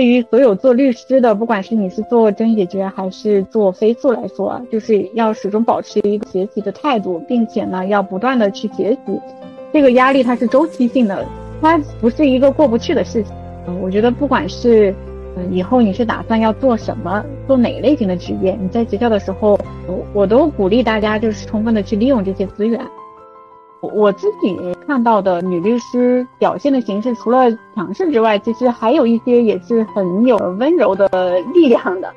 对于所有做律师的，不管是你是做争议解决还是做飞诉来说，就是要始终保持一个学习的态度，并且呢，要不断的去学习。这个压力它是周期性的，它不是一个过不去的事情。嗯，我觉得不管是，嗯，以后你是打算要做什么，做哪类型的职业，你在学校的时候，我我都鼓励大家就是充分的去利用这些资源。我自己看到的女律师表现的形式，除了强势之外，其实还有一些也是很有温柔的力量的。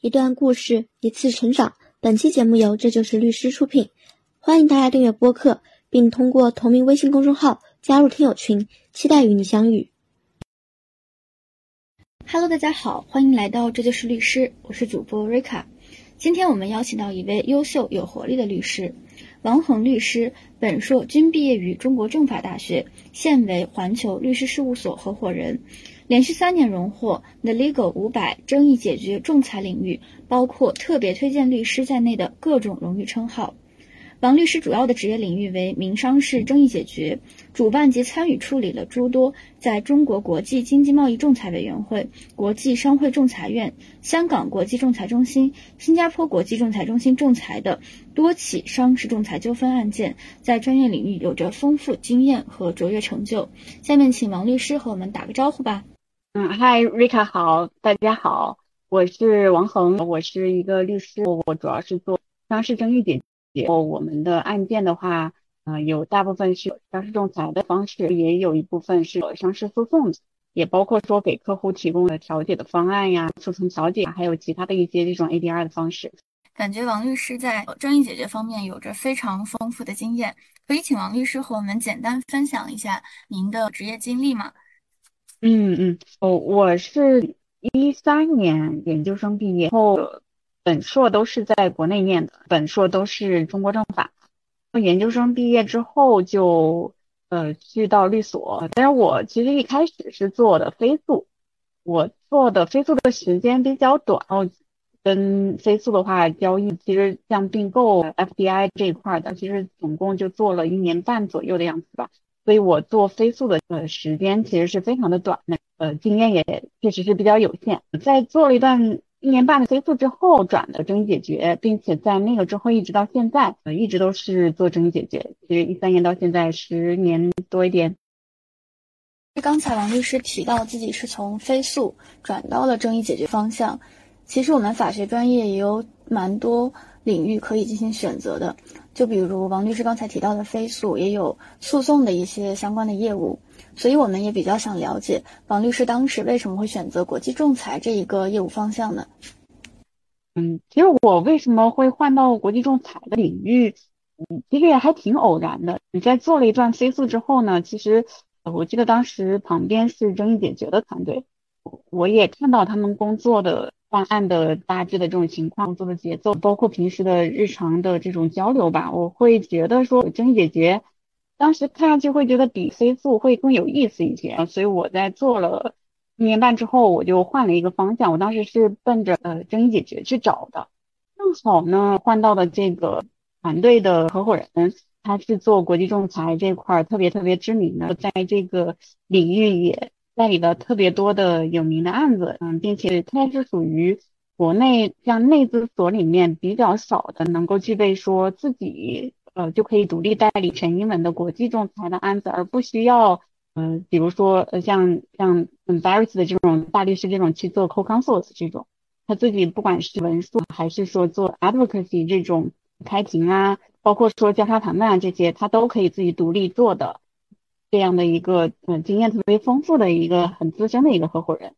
一段故事，一次成长。本期节目由这就是律师出品，欢迎大家订阅播客，并通过同名微信公众号加入听友群，期待与你相遇。Hello，大家好，欢迎来到这就是律师，我是主播瑞卡。今天我们邀请到一位优秀有活力的律师，王恒律师，本硕均毕业于中国政法大学，现为环球律师事务所合伙人，连续三年荣获 The Legal 五百争议解决仲裁领域，包括特别推荐律师在内的各种荣誉称号。王律师主要的职业领域为民商事争议解决，主办及参与处理了诸多在中国国际经济贸易仲裁委员会、国际商会仲裁院、香港国际仲裁中心、新加坡国际仲裁中心仲裁的多起商事仲裁纠纷案件，在专业领域有着丰富经验和卓越成就。下面请王律师和我们打个招呼吧。嗯，嗨，瑞卡好，大家好，我是王恒，我是一个律师，我主要是做商事争议解。然后我们的案件的话，呃，有大部分是商事仲裁的方式，也有一部分是商事诉讼，也包括说给客户提供的调解的方案呀、诉讼调解，还有其他的一些这种 ADR 的方式。感觉王律师在争议解决方面有着非常丰富的经验，可以请王律师和我们简单分享一下您的职业经历吗？嗯嗯，哦，我是一三年研究生毕业后。本硕都是在国内念的，本硕都是中国政法。研究生毕业之后就呃去到律所，但是我其实一开始是做的飞速，我做的飞速的时间比较短，然后跟飞速的话交易，其实像并购 FDI 这一块的，其实总共就做了一年半左右的样子吧。所以我做飞速的呃时间其实是非常的短的，呃经验也确实是比较有限。在做了一段。一年半的飞速之后转的争议解决，并且在那个之后一直到现在，呃，一直都是做争议解决。其实一三年到现在十年多一点。刚才王律师提到自己是从飞速转到了争议解决方向，其实我们法学专业也有蛮多领域可以进行选择的，就比如王律师刚才提到的飞速，也有诉讼的一些相关的业务。所以我们也比较想了解王律师当时为什么会选择国际仲裁这一个业务方向呢？嗯，其实我为什么会换到国际仲裁的领域，嗯，其实也还挺偶然的。你在做了一段飞速之后呢，其实我记得当时旁边是争议解决的团队，我也看到他们工作的办案的大致的这种情况，工作的节奏，包括平时的日常的这种交流吧，我会觉得说争议解决。当时看上去会觉得比飞速会更有意思一些，所以我在做了一年半之后，我就换了一个方向。我当时是奔着呃争议解决去找的，正好呢换到了这个团队的合伙人，他是做国际仲裁这块特别特别知名的，在这个领域也代理了特别多的有名的案子，嗯，并且他是属于国内像内资所里面比较少的能够具备说自己。呃，就可以独立代理全英文的国际仲裁的案子，而不需要，嗯，比如说，呃，像像 Barris 的这种大律师这种去做 co-counsel 这种，他自己不管是文书还是说做 advocacy 这种开庭啊，包括说交叉谈判啊这些，他都可以自己独立做的，这样的一个，嗯，经验特别丰富的一个很资深的一个合伙人，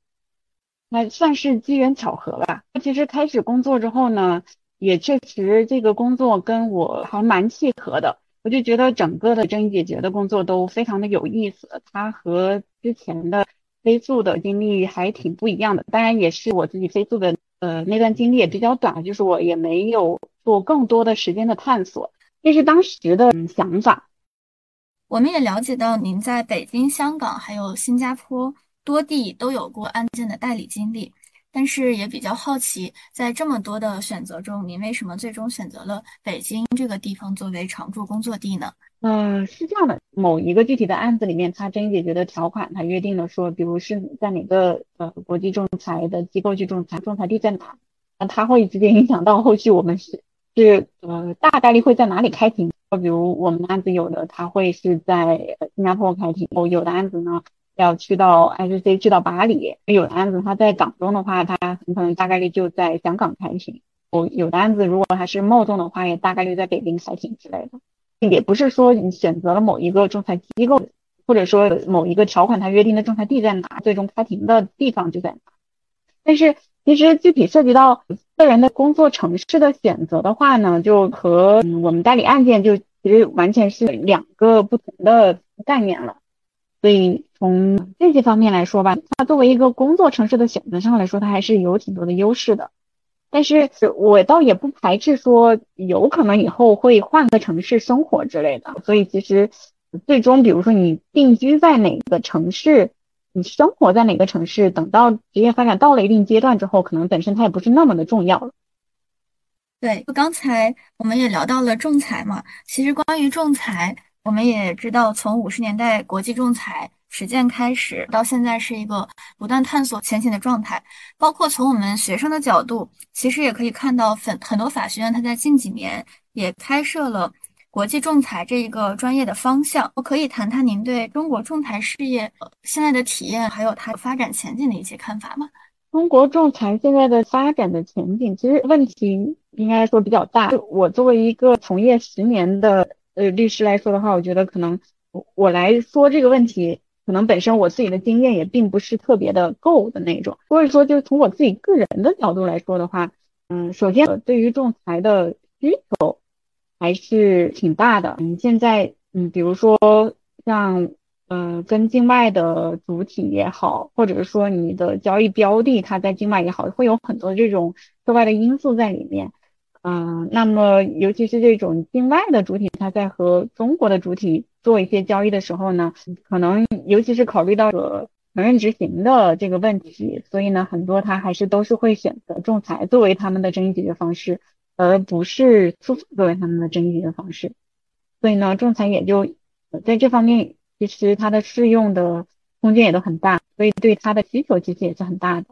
那算是机缘巧合吧。其实开始工作之后呢。也确实，这个工作跟我还蛮契合的，我就觉得整个的争议解决的工作都非常的有意思。它和之前的飞速的经历还挺不一样的，当然也是我自己飞速的呃那段经历也比较短，就是我也没有做更多的时间的探索，这是当时的想法。我们也了解到您在北京、香港还有新加坡多地都有过案件的代理经历。但是也比较好奇，在这么多的选择中，您为什么最终选择了北京这个地方作为常驻工作地呢？嗯，是这样的，某一个具体的案子里面，它争议解决的条款，它约定了说，比如是在哪个呃国际仲裁的机构去仲裁，仲裁地在哪，那它会直接影响到后续我们是是呃大概率会在哪里开庭。比如我们案子有的它会是在新加坡开庭，哦有的案子呢要去到 ICC 去到巴黎，有的案子它在港中的话，它很可能大概率就在香港开庭。哦有的案子如果它是冒重的话，也大概率在北京开庭之类的。也不是说你选择了某一个仲裁机构，或者说某一个条款它约定的仲裁地在哪，最终开庭的地方就在哪。但是其实具体涉及到个人的工作城市的选择的话呢，就和我们代理案件就其实完全是两个不同的概念了。所以从这些方面来说吧，它作为一个工作城市的选择上来说，它还是有挺多的优势的。但是我倒也不排斥说，有可能以后会换个城市生活之类的。所以其实最终，比如说你定居在哪个城市，你生活在哪个城市，等到职业发展到了一定阶段之后，可能本身它也不是那么的重要了。对，刚才我们也聊到了仲裁嘛，其实关于仲裁，我们也知道，从五十年代国际仲裁。实践开始到现在是一个不断探索前行的状态，包括从我们学生的角度，其实也可以看到很很多法学院，它在近几年也开设了国际仲裁这一个专业的方向。我可以谈谈您对中国仲裁事业现在的体验，还有它发展前景的一些看法吗？中国仲裁现在的发展的前景，其实问题应该说比较大。我作为一个从业十年的呃律师来说的话，我觉得可能我来说这个问题。可能本身我自己的经验也并不是特别的够的那种，所以说就是从我自己个人的角度来说的话，嗯，首先对于仲裁的需求还是挺大的。嗯，现在嗯，比如说像呃跟境外的主体也好，或者是说你的交易标的它在境外也好，会有很多这种涉外的因素在里面。嗯，那么尤其是这种境外的主体，它在和中国的主体做一些交易的时候呢，可能尤其是考虑到承认执行的这个问题，所以呢，很多他还是都是会选择仲裁作为他们的争议解决方式，而不是诉讼作为他们的争议解决方式。所以呢，仲裁也就在这方面，其实它的适用的空间也都很大，所以对它的需求其实也是很大的。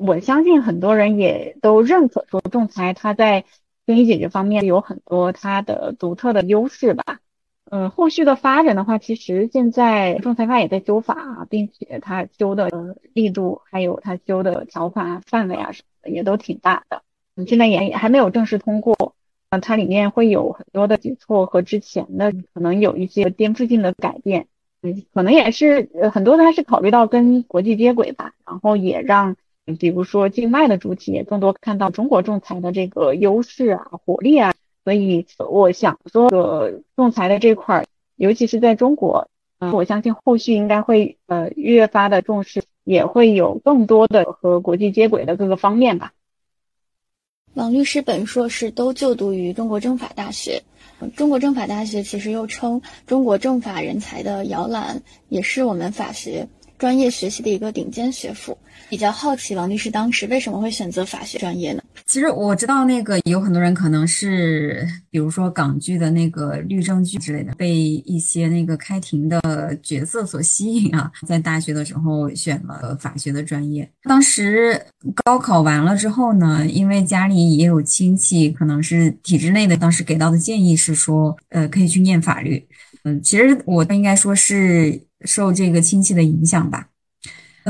我相信很多人也都认可说，仲裁它在争议解决方面有很多它的独特的优势吧。嗯，后续的发展的话，其实现在仲裁法也在修法，并且它修的力度还有它修的条款范围啊什么的也都挺大的。现在也还没有正式通过，嗯，它里面会有很多的举措和之前的可能有一些颠覆性的改变。嗯，可能也是呃很多它是考虑到跟国际接轨吧，然后也让。比如说，境外的主体也更多看到中国仲裁的这个优势啊、活力啊，所以我想说，个仲裁的这块儿，尤其是在中国，嗯，我相信后续应该会呃越发的重视，也会有更多的和国际接轨的各个方面吧。王律师本硕士都就读于中国政法大学，中国政法大学其实又称中国政法人才的摇篮，也是我们法学。专业学习的一个顶尖学府，比较好奇王律师当时为什么会选择法学专业呢？其实我知道那个有很多人可能是，比如说港剧的那个律政剧之类的，被一些那个开庭的角色所吸引啊，在大学的时候选了法学的专业。当时高考完了之后呢，因为家里也有亲戚可能是体制内的，当时给到的建议是说，呃，可以去念法律。嗯，其实我应该说是。受这个亲戚的影响吧，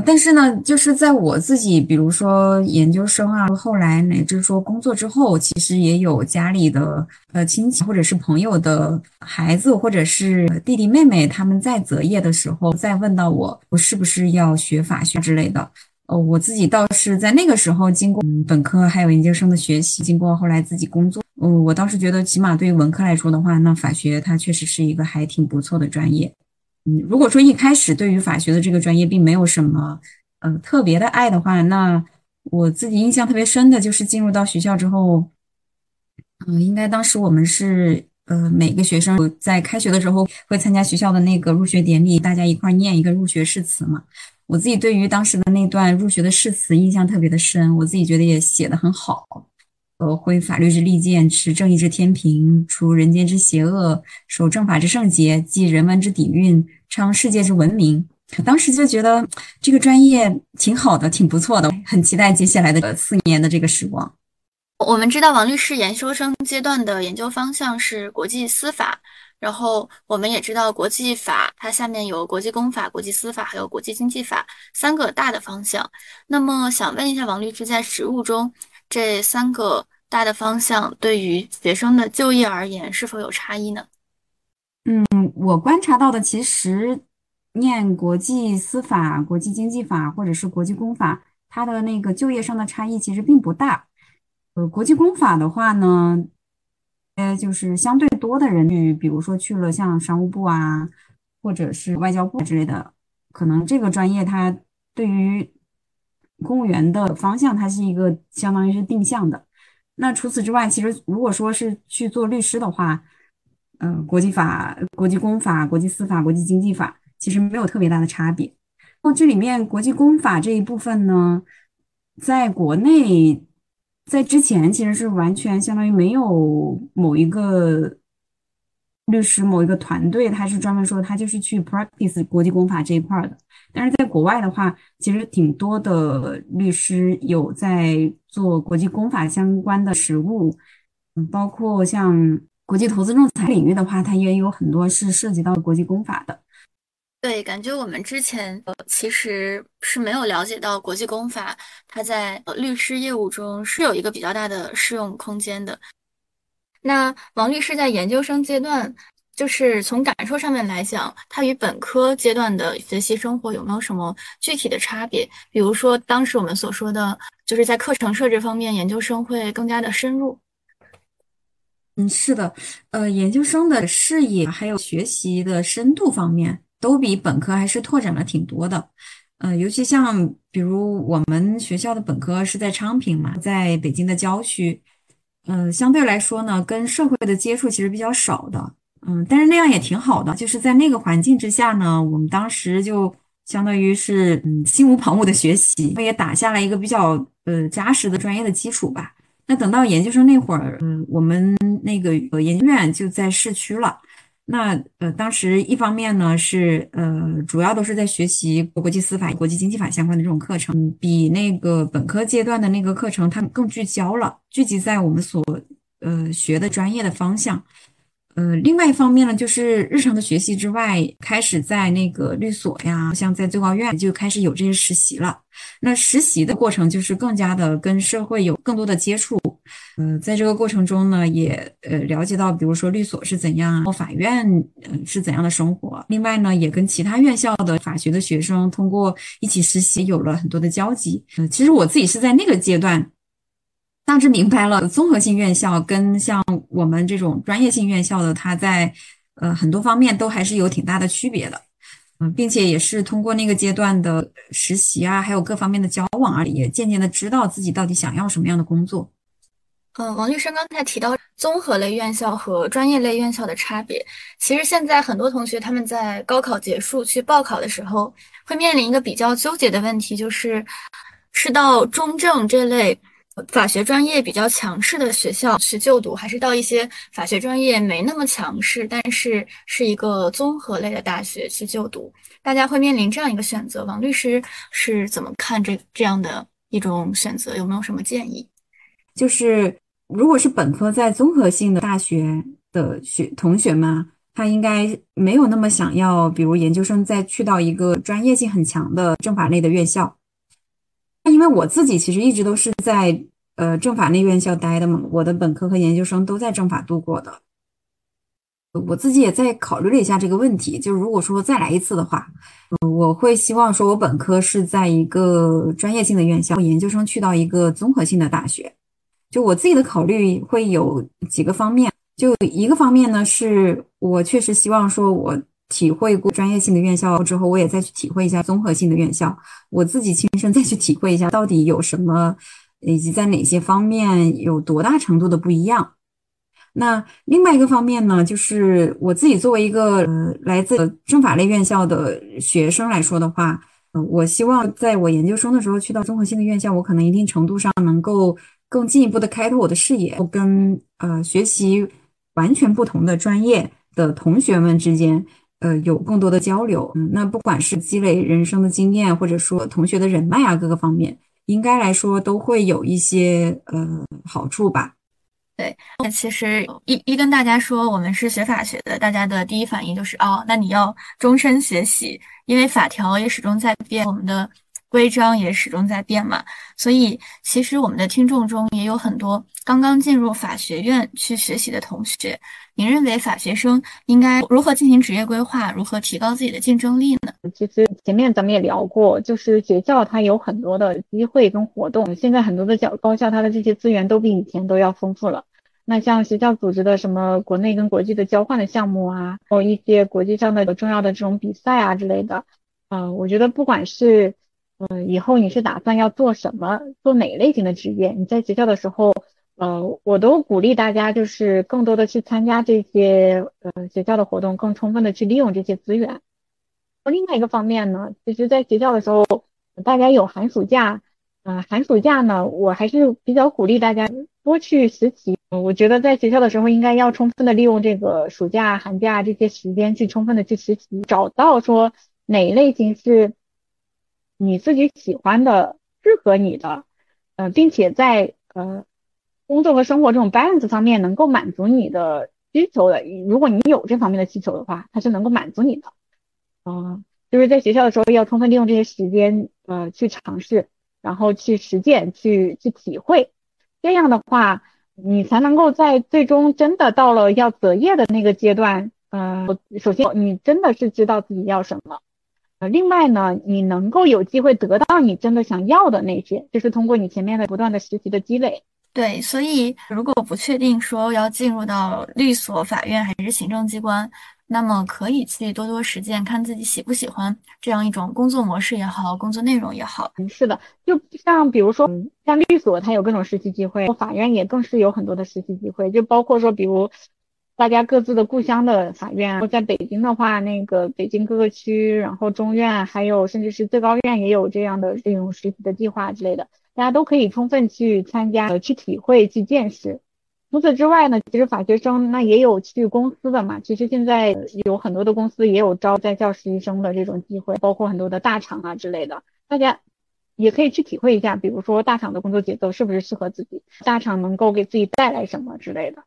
但是呢，就是在我自己，比如说研究生啊，后来乃至说工作之后，其实也有家里的呃亲戚或者是朋友的孩子，或者是弟弟妹妹，他们在择业的时候，再问到我，我是不是要学法学之类的。呃，我自己倒是在那个时候，经过本科还有研究生的学习，经过后来自己工作，嗯，我倒是觉得，起码对于文科来说的话，那法学它确实是一个还挺不错的专业。嗯，如果说一开始对于法学的这个专业并没有什么呃特别的爱的话，那我自己印象特别深的就是进入到学校之后，嗯，应该当时我们是呃每个学生在开学的时候会参加学校的那个入学典礼，大家一块念一个入学誓词嘛。我自己对于当时的那段入学的誓词印象特别的深，我自己觉得也写的很好。呃，挥法律之利剑，持正义之天平，除人间之邪恶，守正法之圣洁，继人文之底蕴，倡世界之文明。当时就觉得这个专业挺好的，挺不错的，很期待接下来的四年的这个时光。我们知道王律师研究生阶段的研究方向是国际司法，然后我们也知道国际法它下面有国际公法、国际司法还有国际经济法三个大的方向。那么想问一下王律师，在实务中这三个大的方向对于学生的就业而言是否有差异呢？嗯，我观察到的其实。念国际司法、国际经济法或者是国际公法，它的那个就业上的差异其实并不大。呃，国际公法的话呢，呃，就是相对多的人去，比如说去了像商务部啊，或者是外交部之类的，可能这个专业它对于公务员的方向，它是一个相当于是定向的。那除此之外，其实如果说是去做律师的话，嗯，国际法、国际公法、国际司法、国际经济法。其实没有特别大的差别。那这里面国际公法这一部分呢，在国内在之前其实是完全相当于没有某一个律师、某一个团队，他是专门说他就是去 practice 国际公法这一块的。但是在国外的话，其实挺多的律师有在做国际公法相关的实务，嗯，包括像国际投资仲裁领域的话，它也有很多是涉及到国际公法的。对，感觉我们之前呃其实是没有了解到国际公法，它在律师业务中是有一个比较大的适用空间的。那王律师在研究生阶段，就是从感受上面来讲，他与本科阶段的学习生活有没有什么具体的差别？比如说当时我们所说的，就是在课程设置方面，研究生会更加的深入。嗯，是的，呃，研究生的视野还有学习的深度方面。都比本科还是拓展了挺多的，呃，尤其像比如我们学校的本科是在昌平嘛，在北京的郊区，嗯，相对来说呢，跟社会的接触其实比较少的，嗯，但是那样也挺好的，就是在那个环境之下呢，我们当时就相当于是嗯心无旁骛的学习，也打下了一个比较呃扎实的专业的基础吧。那等到研究生那会儿，嗯，我们那个研究院就在市区了。那呃，当时一方面呢是呃，主要都是在学习国际司法、国际经济法相关的这种课程，比那个本科阶段的那个课程，它更聚焦了，聚集在我们所呃学的专业的方向。呃，另外一方面呢，就是日常的学习之外，开始在那个律所呀，像在最高院就开始有这些实习了。那实习的过程就是更加的跟社会有更多的接触。嗯，在这个过程中呢，也呃了解到，比如说律所是怎样，法院嗯是怎样的生活。另外呢，也跟其他院校的法学的学生通过一起实习有了很多的交集。嗯，其实我自己是在那个阶段。大致明白了，综合性院校跟像我们这种专业性院校的，它在呃很多方面都还是有挺大的区别的，嗯，并且也是通过那个阶段的实习啊，还有各方面的交往啊，也渐渐的知道自己到底想要什么样的工作。嗯，王律师刚才提到综合类院校和专业类院校的差别，其实现在很多同学他们在高考结束去报考的时候，会面临一个比较纠结的问题，就是是到中正这类。法学专业比较强势的学校去就读，还是到一些法学专业没那么强势，但是是一个综合类的大学去就读？大家会面临这样一个选择。王律师是怎么看这这样的一种选择？有没有什么建议？就是如果是本科在综合性的大学的学同学们，他应该没有那么想要，比如研究生再去到一个专业性很强的政法类的院校。因为我自己其实一直都是在呃政法类院校待的嘛，我的本科和研究生都在政法度过的。我自己也在考虑了一下这个问题，就如果说再来一次的话，我会希望说我本科是在一个专业性的院校，研究生去到一个综合性的大学。就我自己的考虑会有几个方面，就一个方面呢，是我确实希望说我。体会过专业性的院校之后，我也再去体会一下综合性的院校，我自己亲身再去体会一下到底有什么，以及在哪些方面有多大程度的不一样。那另外一个方面呢，就是我自己作为一个呃来自政法类院校的学生来说的话，呃，我希望在我研究生的时候去到综合性的院校，我可能一定程度上能够更进一步的开拓我的视野，跟呃学习完全不同的专业的同学们之间，呃有更多的交流。嗯，那不管是积累人生的经验，或者说同学的人脉啊，各个方面，应该来说都会有一些呃好处吧。对，那其实一一跟大家说我们是学法学的，大家的第一反应就是哦，那你要终身学习，因为法条也始终在变，我们的规章也始终在变嘛。所以其实我们的听众中也有很多刚刚进入法学院去学习的同学。您认为法学生应该如何进行职业规划，如何提高自己的竞争力呢？其实前面咱们也聊过，就是学校它有很多的机会跟活动，现在很多的小高校它的这些资源都比以前都要丰富了。那像学校组织的什么国内跟国际的交换的项目啊，或一些国际上的重要的这种比赛啊之类的，呃，我觉得不管是呃以后你是打算要做什么，做哪类型的职业，你在学校的时候。呃，我都鼓励大家，就是更多的去参加这些呃学校的活动，更充分的去利用这些资源。另外一个方面呢，其实，在学校的时候，大家有寒暑假，呃，寒暑假呢，我还是比较鼓励大家多去实习。我觉得在学校的时候，应该要充分的利用这个暑假、寒假这些时间，去充分的去实习，找到说哪类型是你自己喜欢的、适合你的，呃，并且在呃。工作和生活这种 balance 方面能够满足你的需求的，如果你有这方面的需求的话，它是能够满足你的。嗯，就是在学校的时候要充分利用这些时间，呃，去尝试，然后去实践，去去体会。这样的话，你才能够在最终真的到了要择业的那个阶段，呃，首先你真的是知道自己要什么，呃，另外呢，你能够有机会得到你真的想要的那些，就是通过你前面的不断的实习的积累。对，所以如果不确定说要进入到律所、法院还是行政机关，那么可以去多多实践，看自己喜不喜欢这样一种工作模式也好，工作内容也好。嗯，是的，就像比如说，像律所它有各种实习机会，法院也更是有很多的实习机会，就包括说，比如大家各自的故乡的法院，在北京的话，那个北京各个区，然后中院，还有甚至是最高院也有这样的这种实习的计划之类的。大家都可以充分去参加、去体会、去见识。除此之外呢，其实法学生那也有去公司的嘛。其实现在有很多的公司也有招在校实习生的这种机会，包括很多的大厂啊之类的。大家也可以去体会一下，比如说大厂的工作节奏是不是适合自己，大厂能够给自己带来什么之类的。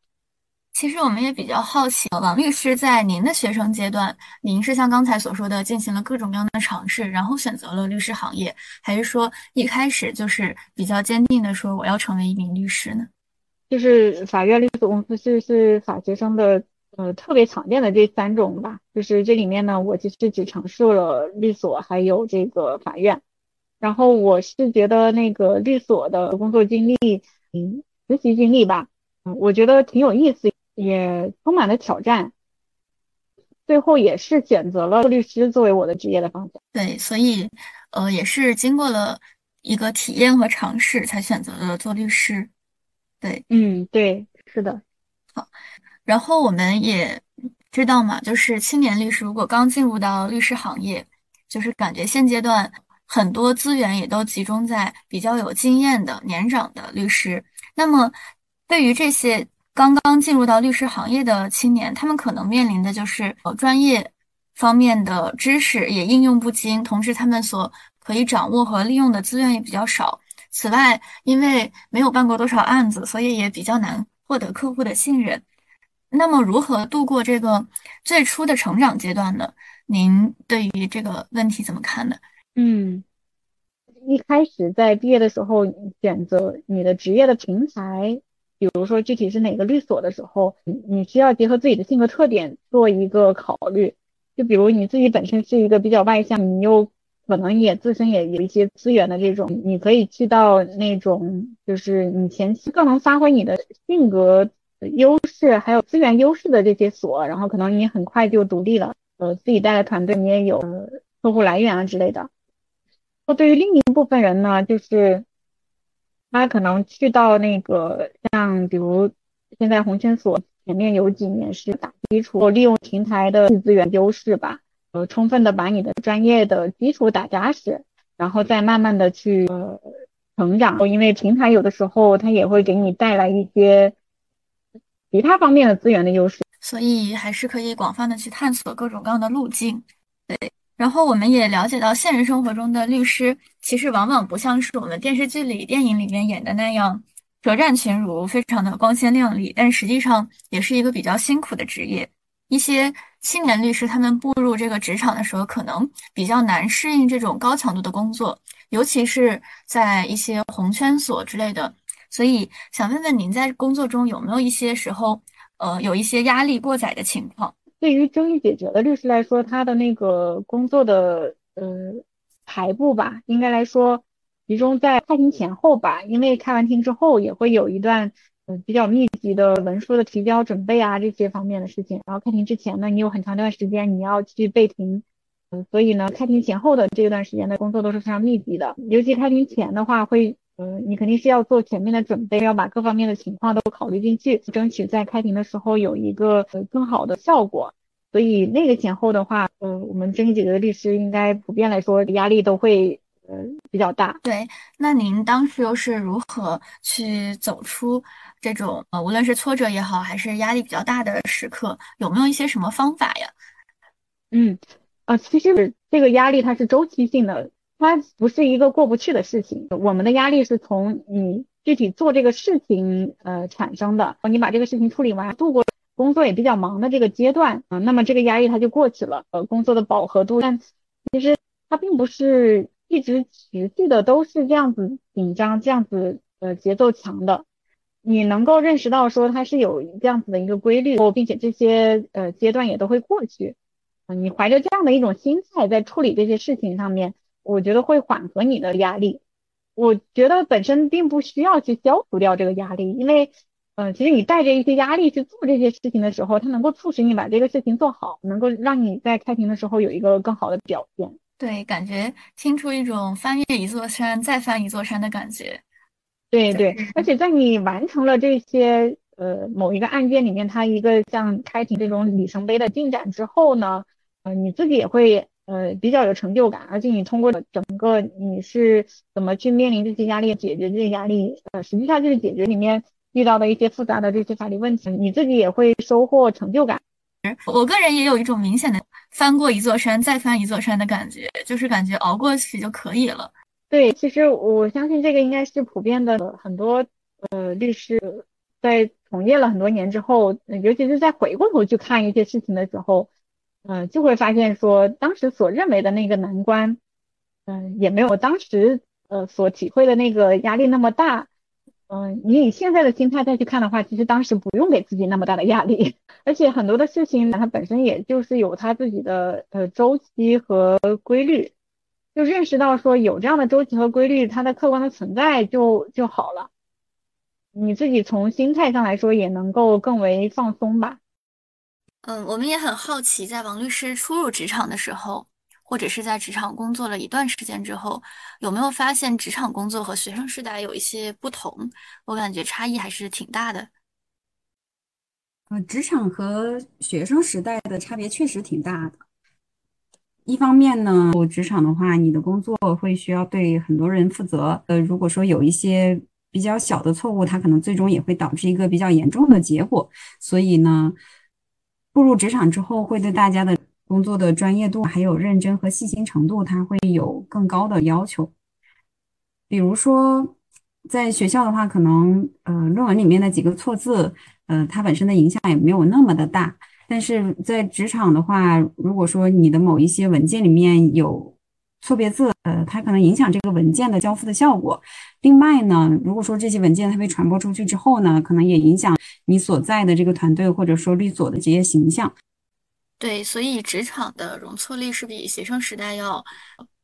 其实我们也比较好奇，王律师在您的学生阶段，您是像刚才所说的进行了各种各样的尝试，然后选择了律师行业，还是说一开始就是比较坚定的说我要成为一名律师呢？就是法院、律所公司是是法学生的呃特别常见的这三种吧。就是这里面呢，我其实只尝试了律所还有这个法院，然后我是觉得那个律所的工作经历，嗯，实习经历吧，嗯，我觉得挺有意思。也充满了挑战，最后也是选择了律师作为我的职业的方向。对，所以呃，也是经过了一个体验和尝试，才选择了做律师。对，嗯，对，是的。好，然后我们也知道嘛，就是青年律师如果刚进入到律师行业，就是感觉现阶段很多资源也都集中在比较有经验的年长的律师。那么对于这些。刚刚进入到律师行业的青年，他们可能面临的就是呃专业方面的知识也应用不精，同时他们所可以掌握和利用的资源也比较少。此外，因为没有办过多少案子，所以也比较难获得客户的信任。那么，如何度过这个最初的成长阶段呢？您对于这个问题怎么看呢？嗯，一开始在毕业的时候选择你的职业的平台。比如说具体是哪个律所的时候，你你需要结合自己的性格特点做一个考虑。就比如你自己本身是一个比较外向，你又可能也自身也有一些资源的这种，你可以去到那种就是你前期更能发挥你的性格优势还有资源优势的这些所，然后可能你很快就独立了，呃，自己带的团队你也有客户来源啊之类的。那对于另一部分人呢，就是。他可能去到那个像比如现在红圈所前面有几年是打基础，利用平台的资源优势吧，呃，充分的把你的专业的基础打扎实，然后再慢慢的去呃成长，因为平台有的时候它也会给你带来一些其他方面的资源的优势，所以还是可以广泛的去探索各种各样的路径。对，然后我们也了解到，现实生活中的律师其实往往不像是我们电视剧里、电影里面演的那样舌战群儒，非常的光鲜亮丽，但实际上也是一个比较辛苦的职业。一些青年律师他们步入这个职场的时候，可能比较难适应这种高强度的工作，尤其是在一些红圈所之类的。所以想问问您，在工作中有没有一些时候，呃，有一些压力过载的情况？对于争议解决的律师来说，他的那个工作的呃排布吧，应该来说集中在开庭前后吧，因为开完庭之后也会有一段嗯比较密集的文书的提交准备啊这些方面的事情，然后开庭之前呢，你有很长一段时间你要去备庭，嗯，所以呢，开庭前后的这段时间的工作都是非常密集的，尤其开庭前的话会。呃，你肯定是要做全面的准备，要把各方面的情况都考虑进去，争取在开庭的时候有一个呃更好的效果。所以那个前后的话，呃，我们争议解决的律师应该普遍来说压力都会呃比较大。对，那您当时又是如何去走出这种呃无论是挫折也好，还是压力比较大的时刻，有没有一些什么方法呀？嗯，啊，其实这个压力它是周期性的。它不是一个过不去的事情，我们的压力是从你具体做这个事情呃产生的。你把这个事情处理完，度过工作也比较忙的这个阶段啊，那么这个压力它就过去了。呃，工作的饱和度，但其实它并不是一直持续的都是这样子紧张、这样子呃节奏强的。你能够认识到说它是有这样子的一个规律，哦并且这些呃阶段也都会过去。嗯，你怀着这样的一种心态在处理这些事情上面。我觉得会缓和你的压力。我觉得本身并不需要去消除掉这个压力，因为，嗯，其实你带着一些压力去做这些事情的时候，它能够促使你把这个事情做好，能够让你在开庭的时候有一个更好的表现。对，感觉听出一种翻越一座山再翻一座山的感觉。对对，而且在你完成了这些呃某一个案件里面，它一个像开庭这种里程碑的进展之后呢，呃，你自己也会。呃，比较有成就感，而且你通过整个你是怎么去面临这些压力，解决这些压力，呃，实际上就是解决里面遇到的一些复杂的这些法律问题，你自己也会收获成就感。我个人也有一种明显的翻过一座山再翻一座山的感觉，就是感觉熬过去就可以了。对，其实我相信这个应该是普遍的，很多呃律师在从业了很多年之后，尤其是在回过头去看一些事情的时候。嗯，就会发现说，当时所认为的那个难关，嗯，也没有当时呃所体会的那个压力那么大。嗯，你以现在的心态再去看的话，其实当时不用给自己那么大的压力。而且很多的事情，它本身也就是有它自己的呃周期和规律，就认识到说有这样的周期和规律，它的客观的存在就就好了。你自己从心态上来说，也能够更为放松吧。嗯，我们也很好奇，在王律师初入职场的时候，或者是在职场工作了一段时间之后，有没有发现职场工作和学生时代有一些不同？我感觉差异还是挺大的。呃，职场和学生时代的差别确实挺大的。一方面呢，我职场的话，你的工作会需要对很多人负责。呃，如果说有一些比较小的错误，它可能最终也会导致一个比较严重的结果。所以呢。步入职场之后，会对大家的工作的专业度还有认真和细心程度，他会有更高的要求。比如说，在学校的话，可能呃论文里面的几个错字，呃它本身的影响也没有那么的大。但是在职场的话，如果说你的某一些文件里面有错别字，呃，它可能影响这个文件的交付的效果。另外呢，如果说这些文件它被传播出去之后呢，可能也影响你所在的这个团队或者说律所的职业形象。对，所以职场的容错率是比学生时代要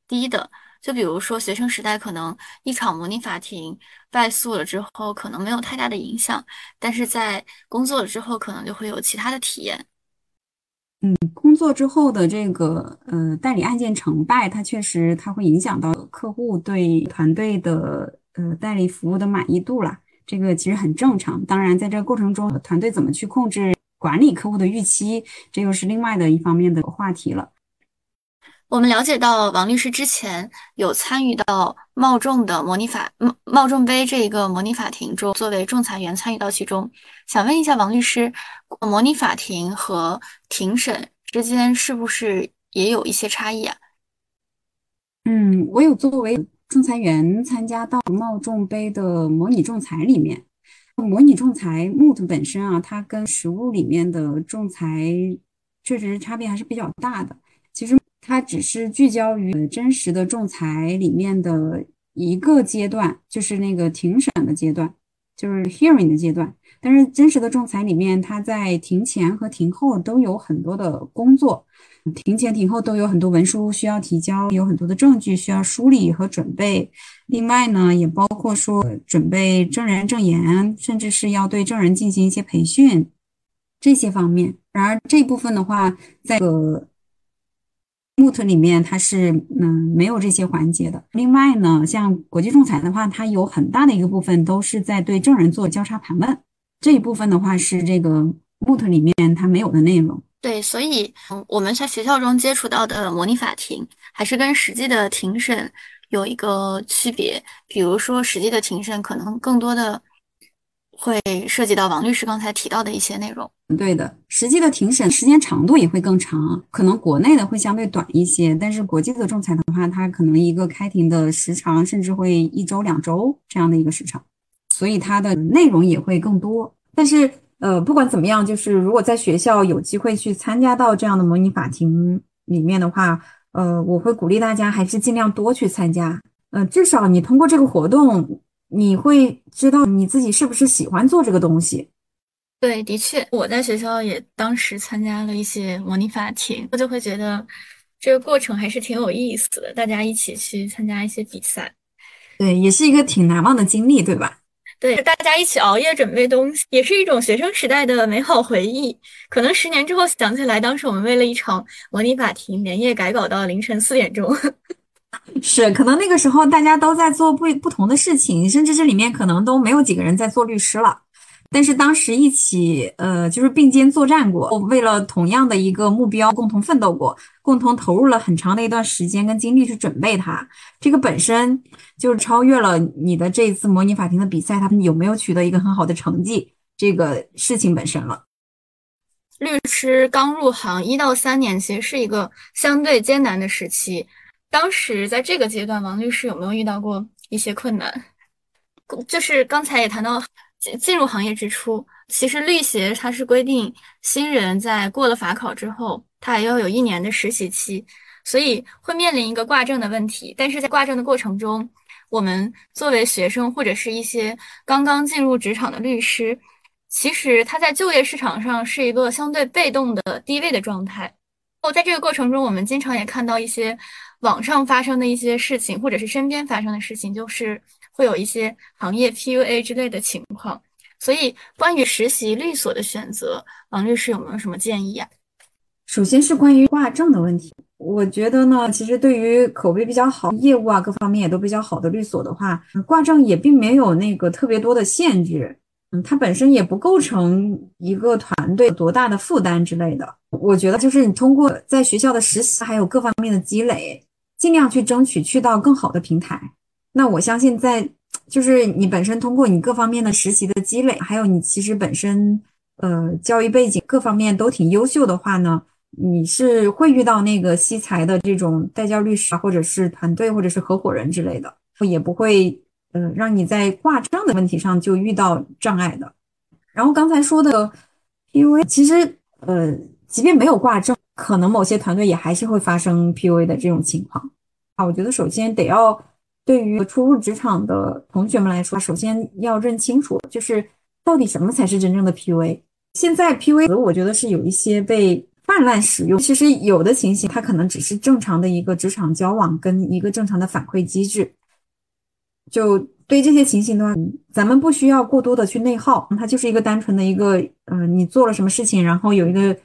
低的。就比如说学生时代可能一场模拟法庭败诉了之后，可能没有太大的影响，但是在工作了之后，可能就会有其他的体验。嗯，工作之后的这个呃代理案件成败，它确实它会影响到客户对团队的呃代理服务的满意度啦。这个其实很正常。当然，在这个过程中，团队怎么去控制管理客户的预期，这又是另外的一方面的话题了。我们了解到，王律师之前有参与到冒众的模拟法冒冒众杯这一个模拟法庭中，作为仲裁员参与到其中。想问一下王律师，模拟法庭和庭审之间是不是也有一些差异啊？嗯，我有作为仲裁员参加到冒众杯的模拟仲裁里面。模拟仲裁 moot 本身啊，它跟实物里面的仲裁确实差别还是比较大的。其实。它只是聚焦于真实的仲裁里面的一个阶段，就是那个庭审的阶段，就是 hearing 的阶段。但是真实的仲裁里面，它在庭前和庭后都有很多的工作，庭前庭后都有很多文书需要提交，有很多的证据需要梳理和准备。另外呢，也包括说准备证人证言，甚至是要对证人进行一些培训这些方面。然而这部分的话，在个。Moot 里面它是嗯没有这些环节的。另外呢，像国际仲裁的话，它有很大的一个部分都是在对证人做交叉盘问，这一部分的话是这个 Moot 里面它没有的内容。对，所以我们在学校中接触到的模拟法庭，还是跟实际的庭审有一个区别。比如说，实际的庭审可能更多的。会涉及到王律师刚才提到的一些内容。对的，实际的庭审时间长度也会更长，可能国内的会相对短一些，但是国际的仲裁的话，它可能一个开庭的时长甚至会一周两周这样的一个时长，所以它的内容也会更多。但是，呃，不管怎么样，就是如果在学校有机会去参加到这样的模拟法庭里面的话，呃，我会鼓励大家还是尽量多去参加，呃，至少你通过这个活动。你会知道你自己是不是喜欢做这个东西？对，的确，我在学校也当时参加了一些模拟法庭，我就会觉得这个过程还是挺有意思的。大家一起去参加一些比赛，对，也是一个挺难忘的经历，对吧？对，大家一起熬夜准备东西，也是一种学生时代的美好回忆。可能十年之后想起来，当时我们为了一场模拟法庭连夜改稿到凌晨四点钟。是，可能那个时候大家都在做不不同的事情，甚至这里面可能都没有几个人在做律师了。但是当时一起，呃，就是并肩作战过，为了同样的一个目标共同奋斗过，共同投入了很长的一段时间跟精力去准备它。这个本身就是超越了你的这一次模拟法庭的比赛，他们有没有取得一个很好的成绩这个事情本身了。律师刚入行一到三年，其实是一个相对艰难的时期。当时在这个阶段，王律师有没有遇到过一些困难？就是刚才也谈到，进进入行业之初，其实律协它是规定新人在过了法考之后，他还要有一年的实习期，所以会面临一个挂证的问题。但是在挂证的过程中，我们作为学生或者是一些刚刚进入职场的律师，其实他在就业市场上是一个相对被动的低位的状态。哦，在这个过程中，我们经常也看到一些。网上发生的一些事情，或者是身边发生的事情，就是会有一些行业 PUA 之类的情况。所以，关于实习律所的选择，王律师有没有什么建议啊？首先是关于挂证的问题，我觉得呢，其实对于口碑比较好、业务啊各方面也都比较好的律所的话，挂证也并没有那个特别多的限制。嗯，它本身也不构成一个团队多大的负担之类的。我觉得就是你通过在学校的实习，还有各方面的积累。尽量去争取去到更好的平台。那我相信，在就是你本身通过你各方面的实习的积累，还有你其实本身呃教育背景各方面都挺优秀的话呢，你是会遇到那个惜才的这种代教律师啊，或者是团队，或者是合伙人之类的，也不会呃让你在挂证的问题上就遇到障碍的。然后刚才说的，因为其实呃，即便没有挂证。可能某些团队也还是会发生 PUA 的这种情况啊。我觉得首先得要对于初入职场的同学们来说，首先要认清楚，就是到底什么才是真正的 PUA。现在 PUA 我觉得是有一些被泛滥使用。其实有的情形，它可能只是正常的一个职场交往跟一个正常的反馈机制。就对这些情形的话，咱们不需要过多的去内耗，它就是一个单纯的一个，呃，你做了什么事情，然后有一个。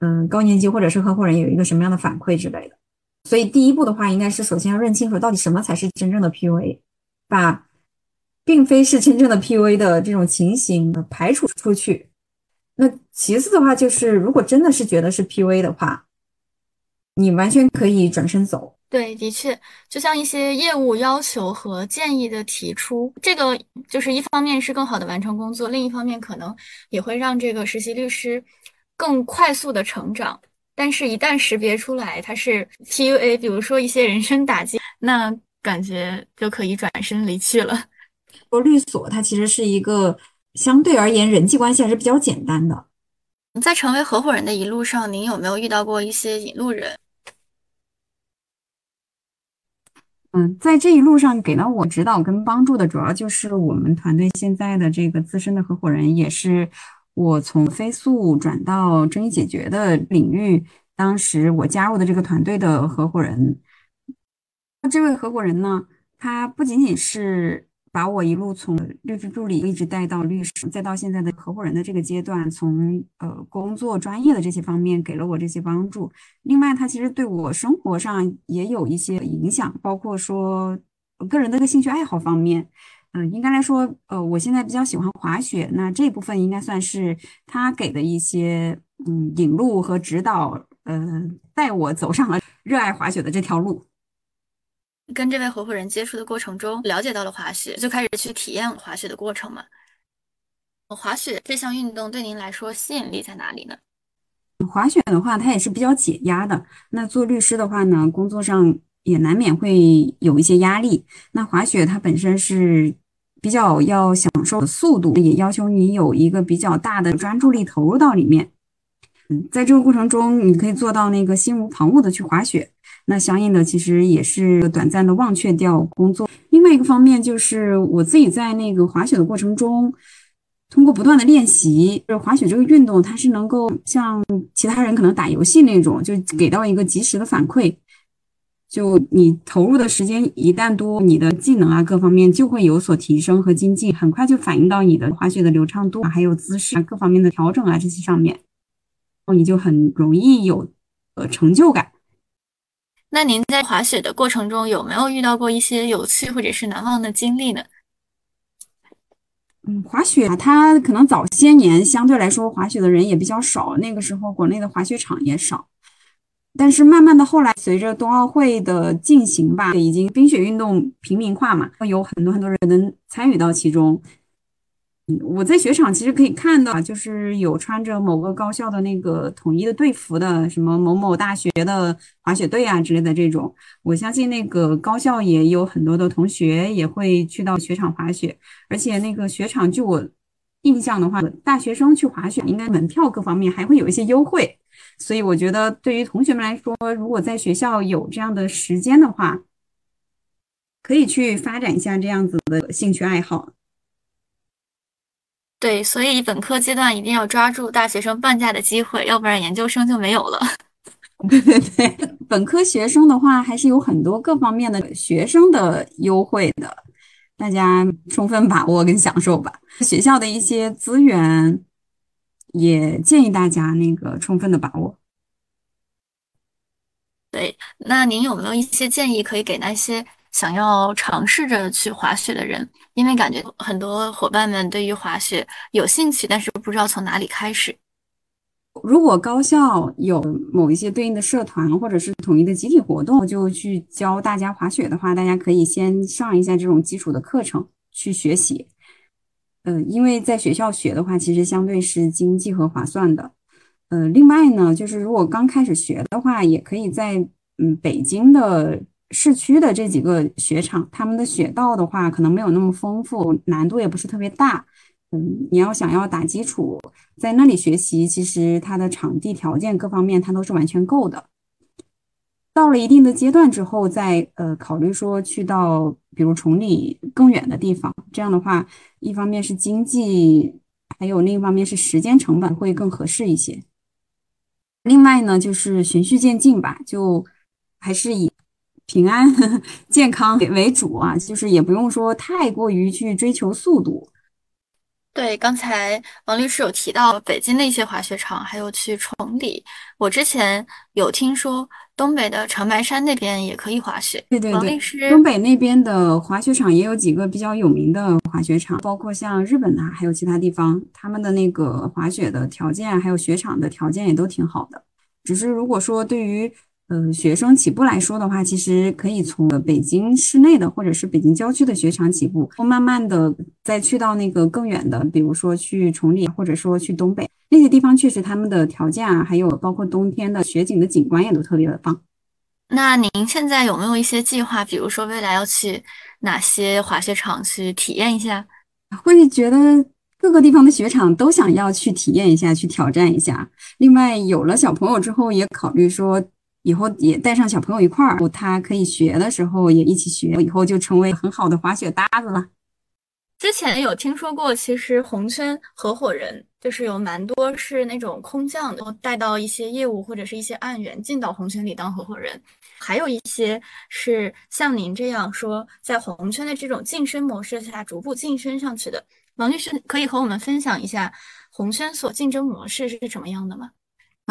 嗯，高年级或者是合伙人有一个什么样的反馈之类的，所以第一步的话，应该是首先要认清楚到底什么才是真正的 PUA，把并非是真正的 PUA 的这种情形排除出去。那其次的话，就是如果真的是觉得是 PUA 的话，你完全可以转身走。对，的确，就像一些业务要求和建议的提出，这个就是一方面是更好的完成工作，另一方面可能也会让这个实习律师更快速的成长。但是，一旦识别出来它是 PUA，比如说一些人身打击，那感觉就可以转身离去了。说律所，它其实是一个相对而言人际关系还是比较简单的。在成为合伙人的一路上，您有没有遇到过一些引路人？嗯，在这一路上给到我指导跟帮助的，主要就是我们团队现在的这个资深的合伙人，也是我从飞速转到争议解决的领域，当时我加入的这个团队的合伙人。那这位合伙人呢，他不仅仅是。把我一路从律师助理一直带到律师，再到现在的合伙人的这个阶段，从呃工作专业的这些方面给了我这些帮助。另外，他其实对我生活上也有一些影响，包括说个人的个兴趣爱好方面。嗯，应该来说，呃，我现在比较喜欢滑雪，那这部分应该算是他给的一些嗯引路和指导，呃，带我走上了热爱滑雪的这条路。跟这位合伙人接触的过程中，了解到了滑雪，就开始去体验滑雪的过程嘛。滑雪这项运动对您来说吸引力在哪里呢？滑雪的话，它也是比较解压的。那做律师的话呢，工作上也难免会有一些压力。那滑雪它本身是比较要享受的速度，也要求你有一个比较大的专注力投入到里面。嗯，在这个过程中，你可以做到那个心无旁骛的去滑雪。那相应的其实也是短暂的忘却掉工作。另外一个方面就是我自己在那个滑雪的过程中，通过不断的练习，就是滑雪这个运动，它是能够像其他人可能打游戏那种，就给到一个及时的反馈。就你投入的时间一旦多，你的技能啊各方面就会有所提升和精进，很快就反映到你的滑雪的流畅度还有姿势啊各方面的调整啊这些上面，然后你就很容易有呃成就感。那您在滑雪的过程中有没有遇到过一些有趣或者是难忘的经历呢？嗯，滑雪啊，它可能早些年相对来说滑雪的人也比较少，那个时候国内的滑雪场也少。但是慢慢的后来，随着冬奥会的进行吧，已经冰雪运动平民化嘛，有很多很多人能参与到其中。我在雪场其实可以看到，就是有穿着某个高校的那个统一的队服的，什么某某大学的滑雪队啊之类的这种。我相信那个高校也有很多的同学也会去到雪场滑雪，而且那个雪场，据我印象的话，大学生去滑雪应该门票各方面还会有一些优惠。所以我觉得对于同学们来说，如果在学校有这样的时间的话，可以去发展一下这样子的兴趣爱好。对，所以本科阶段一定要抓住大学生半价的机会，要不然研究生就没有了。对对对，本科学生的话还是有很多各方面的学生的优惠的，大家充分把握跟享受吧。学校的一些资源也建议大家那个充分的把握。对，那您有没有一些建议可以给那些？想要尝试着去滑雪的人，因为感觉很多伙伴们对于滑雪有兴趣，但是不知道从哪里开始。如果高校有某一些对应的社团或者是统一的集体活动，就去教大家滑雪的话，大家可以先上一下这种基础的课程去学习。呃，因为在学校学的话，其实相对是经济和划算的。呃，另外呢，就是如果刚开始学的话，也可以在嗯北京的。市区的这几个雪场，他们的雪道的话，可能没有那么丰富，难度也不是特别大。嗯，你要想要打基础，在那里学习，其实它的场地条件各方面它都是完全够的。到了一定的阶段之后，再呃考虑说去到比如崇礼更远的地方，这样的话，一方面是经济，还有另一方面是时间成本会更合适一些。另外呢，就是循序渐进吧，就还是以。平安 健康为主啊，就是也不用说太过于去追求速度。对，刚才王律师有提到北京的一些滑雪场，还有去崇礼。我之前有听说东北的长白山那边也可以滑雪。对对对，东北那边的滑雪场也有几个比较有名的滑雪场，包括像日本啊，还有其他地方，他们的那个滑雪的条件还有雪场的条件也都挺好的。只是如果说对于呃学生起步来说的话，其实可以从北京市内的或者是北京郊区的雪场起步，慢慢的再去到那个更远的，比如说去崇礼，或者说去东北那些地方，确实他们的条件啊，还有包括冬天的雪景的景观也都特别的棒。那您现在有没有一些计划？比如说未来要去哪些滑雪场去体验一下？会觉得各个地方的雪场都想要去体验一下，去挑战一下。另外，有了小朋友之后，也考虑说以后也带上小朋友一块儿，他可以学的时候也一起学，以后就成为很好的滑雪搭子了。之前有听说过，其实红圈合伙人就是有蛮多是那种空降的，带到一些业务或者是一些案源进到红圈里当合伙人，还有一些是像您这样说，在红圈的这种晋升模式下逐步晋升上去的。王律师可以和我们分享一下红圈所竞争模式是什么样的吗？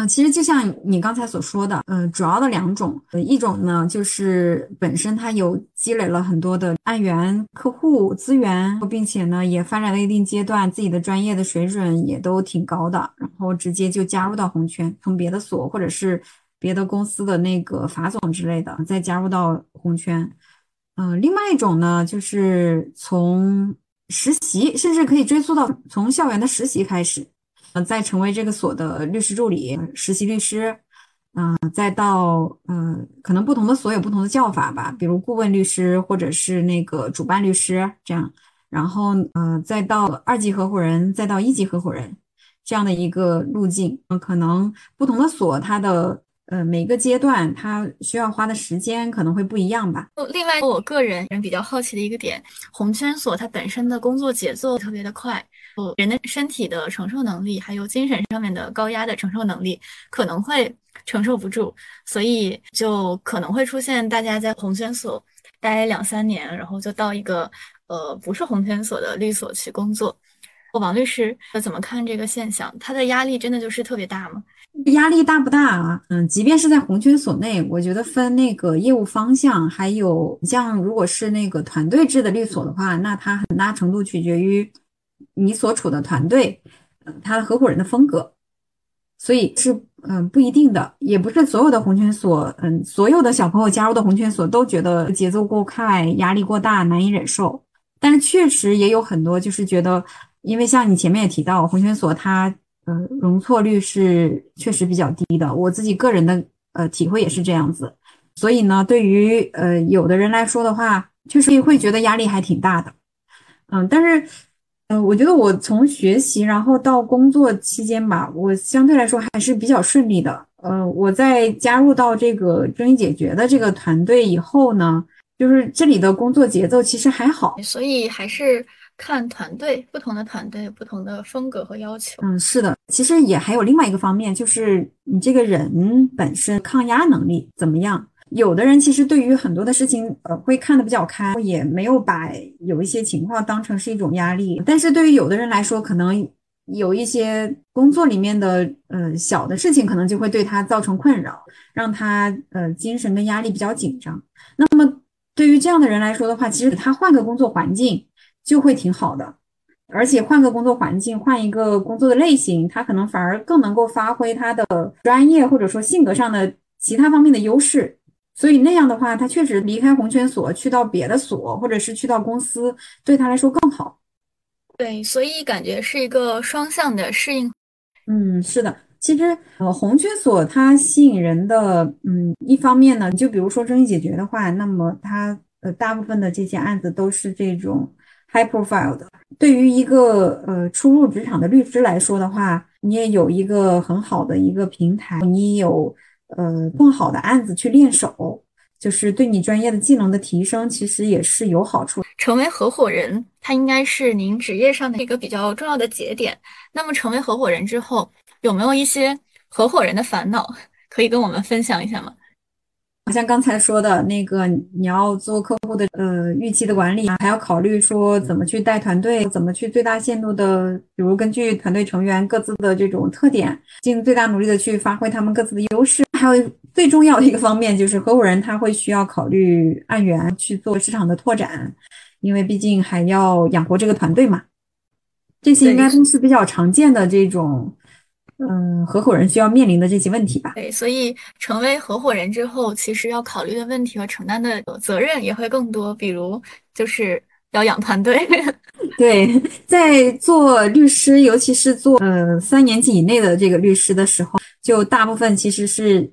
啊，其实就像你刚才所说的，呃，主要的两种，一种呢就是本身它有积累了很多的案源、客户资源，并且呢也发展到一定阶段，自己的专业的水准也都挺高的，然后直接就加入到红圈，从别的所或者是别的公司的那个法总之类的再加入到红圈。嗯，另外一种呢就是从实习，甚至可以追溯到从校园的实习开始。呃，再成为这个所的律师助理、实习律师，嗯，再到嗯，可能不同的所有不同的叫法吧，比如顾问律师或者是那个主办律师这样，然后嗯，再到二级合伙人，再到一级合伙人这样的一个路径，嗯，可能不同的所它的。呃，每个阶段他需要花的时间可能会不一样吧。另外，我个人人比较好奇的一个点，红圈所它本身的工作节奏特别的快，人的身体的承受能力，还有精神上面的高压的承受能力可能会承受不住，所以就可能会出现大家在红圈所待两三年，然后就到一个呃不是红圈所的律所去工作。王律师怎么看这个现象？他的压力真的就是特别大吗？压力大不大啊？嗯，即便是在红圈所内，我觉得分那个业务方向，还有像如果是那个团队制的律所的话，那它很大程度取决于你所处的团队，嗯，他的合伙人的风格，所以是嗯不一定的，也不是所有的红圈所，嗯，所有的小朋友加入的红圈所都觉得节奏过快，压力过大，难以忍受。但是确实也有很多就是觉得，因为像你前面也提到，红圈所它。呃，容错率是确实比较低的，我自己个人的呃体会也是这样子。所以呢，对于呃有的人来说的话，确实会觉得压力还挺大的。嗯，但是嗯，我觉得我从学习然后到工作期间吧，我相对来说还是比较顺利的。呃，我在加入到这个争议解决的这个团队以后呢，就是这里的工作节奏其实还好，所以还是。看团队，不同的团队，不同的风格和要求。嗯，是的，其实也还有另外一个方面，就是你这个人本身抗压能力怎么样。有的人其实对于很多的事情，呃，会看得比较开，也没有把有一些情况当成是一种压力。但是对于有的人来说，可能有一些工作里面的，呃，小的事情，可能就会对他造成困扰，让他呃精神跟压力比较紧张。那么对于这样的人来说的话，其实他换个工作环境。就会挺好的，而且换个工作环境，换一个工作的类型，他可能反而更能够发挥他的专业或者说性格上的其他方面的优势。所以那样的话，他确实离开红圈所去到别的所，或者是去到公司，对他来说更好。对，所以感觉是一个双向的适应。嗯，是的，其实呃，红圈所它吸引人的，嗯，一方面呢，就比如说争议解决的话，那么它呃大部分的这些案子都是这种。high profile 的，对于一个呃初入职场的律师来说的话，你也有一个很好的一个平台，你有呃更好的案子去练手，就是对你专业的技能的提升，其实也是有好处。成为合伙人，他应该是您职业上的一个比较重要的节点。那么成为合伙人之后，有没有一些合伙人的烦恼可以跟我们分享一下吗？像刚才说的那个，你要做客户的呃预期的管理，还要考虑说怎么去带团队，怎么去最大限度的，比如根据团队成员各自的这种特点，尽最大努力的去发挥他们各自的优势。还有最重要的一个方面就是合伙人他会需要考虑案源去做市场的拓展，因为毕竟还要养活这个团队嘛。这些应该都是比较常见的这种嗯，合伙人需要面临的这些问题吧。对，所以成为合伙人之后，其实要考虑的问题和承担的责任也会更多，比如就是要养团队。对，在做律师，尤其是做呃三年级以内的这个律师的时候，就大部分其实是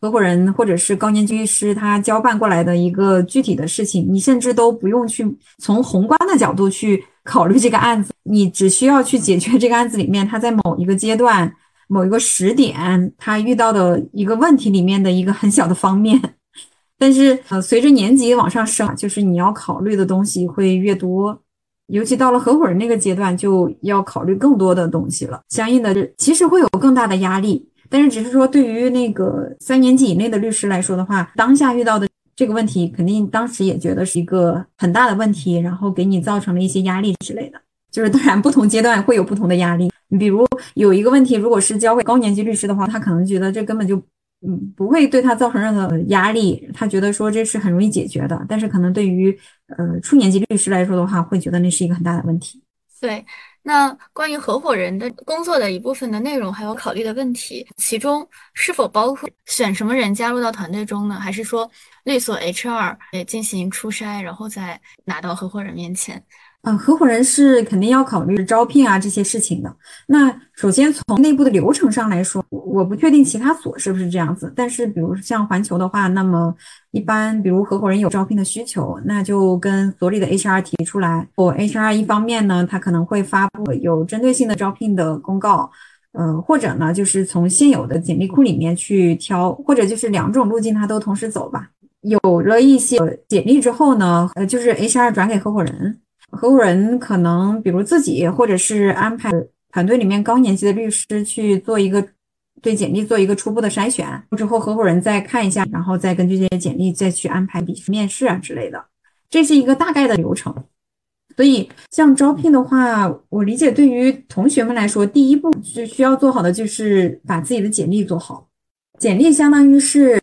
合伙人或者是高年级律师他交办过来的一个具体的事情，你甚至都不用去从宏观的角度去。考虑这个案子，你只需要去解决这个案子里面他在某一个阶段、某一个时点他遇到的一个问题里面的一个很小的方面。但是，呃，随着年级往上升，就是你要考虑的东西会越多，尤其到了合伙人那个阶段，就要考虑更多的东西了。相应的，其实会有更大的压力。但是，只是说对于那个三年级以内的律师来说的话，当下遇到的。这个问题肯定当时也觉得是一个很大的问题，然后给你造成了一些压力之类的。就是当然不同阶段会有不同的压力。比如有一个问题，如果是交给高年级律师的话，他可能觉得这根本就嗯不会对他造成任何压力，他觉得说这是很容易解决的。但是可能对于呃初年级律师来说的话，会觉得那是一个很大的问题。对。那关于合伙人的工作的一部分的内容，还有考虑的问题，其中是否包括选什么人加入到团队中呢？还是说律所 HR 也进行初筛，然后再拿到合伙人面前？嗯，合伙人是肯定要考虑招聘啊这些事情的。那首先从内部的流程上来说，我不确定其他所是不是这样子。但是比如像环球的话，那么一般比如合伙人有招聘的需求，那就跟所里的 HR 提出来。我 HR 一方面呢，他可能会发布有针对性的招聘的公告，呃，或者呢就是从现有的简历库里面去挑，或者就是两种路径他都同时走吧。有了一些简历之后呢，呃，就是 HR 转给合伙人。合伙人可能比如自己，或者是安排团队里面高年级的律师去做一个对简历做一个初步的筛选，之后合伙人再看一下，然后再根据这些简历再去安排笔试、面试啊之类的，这是一个大概的流程。所以像招聘的话，我理解对于同学们来说，第一步就需要做好的就是把自己的简历做好，简历相当于是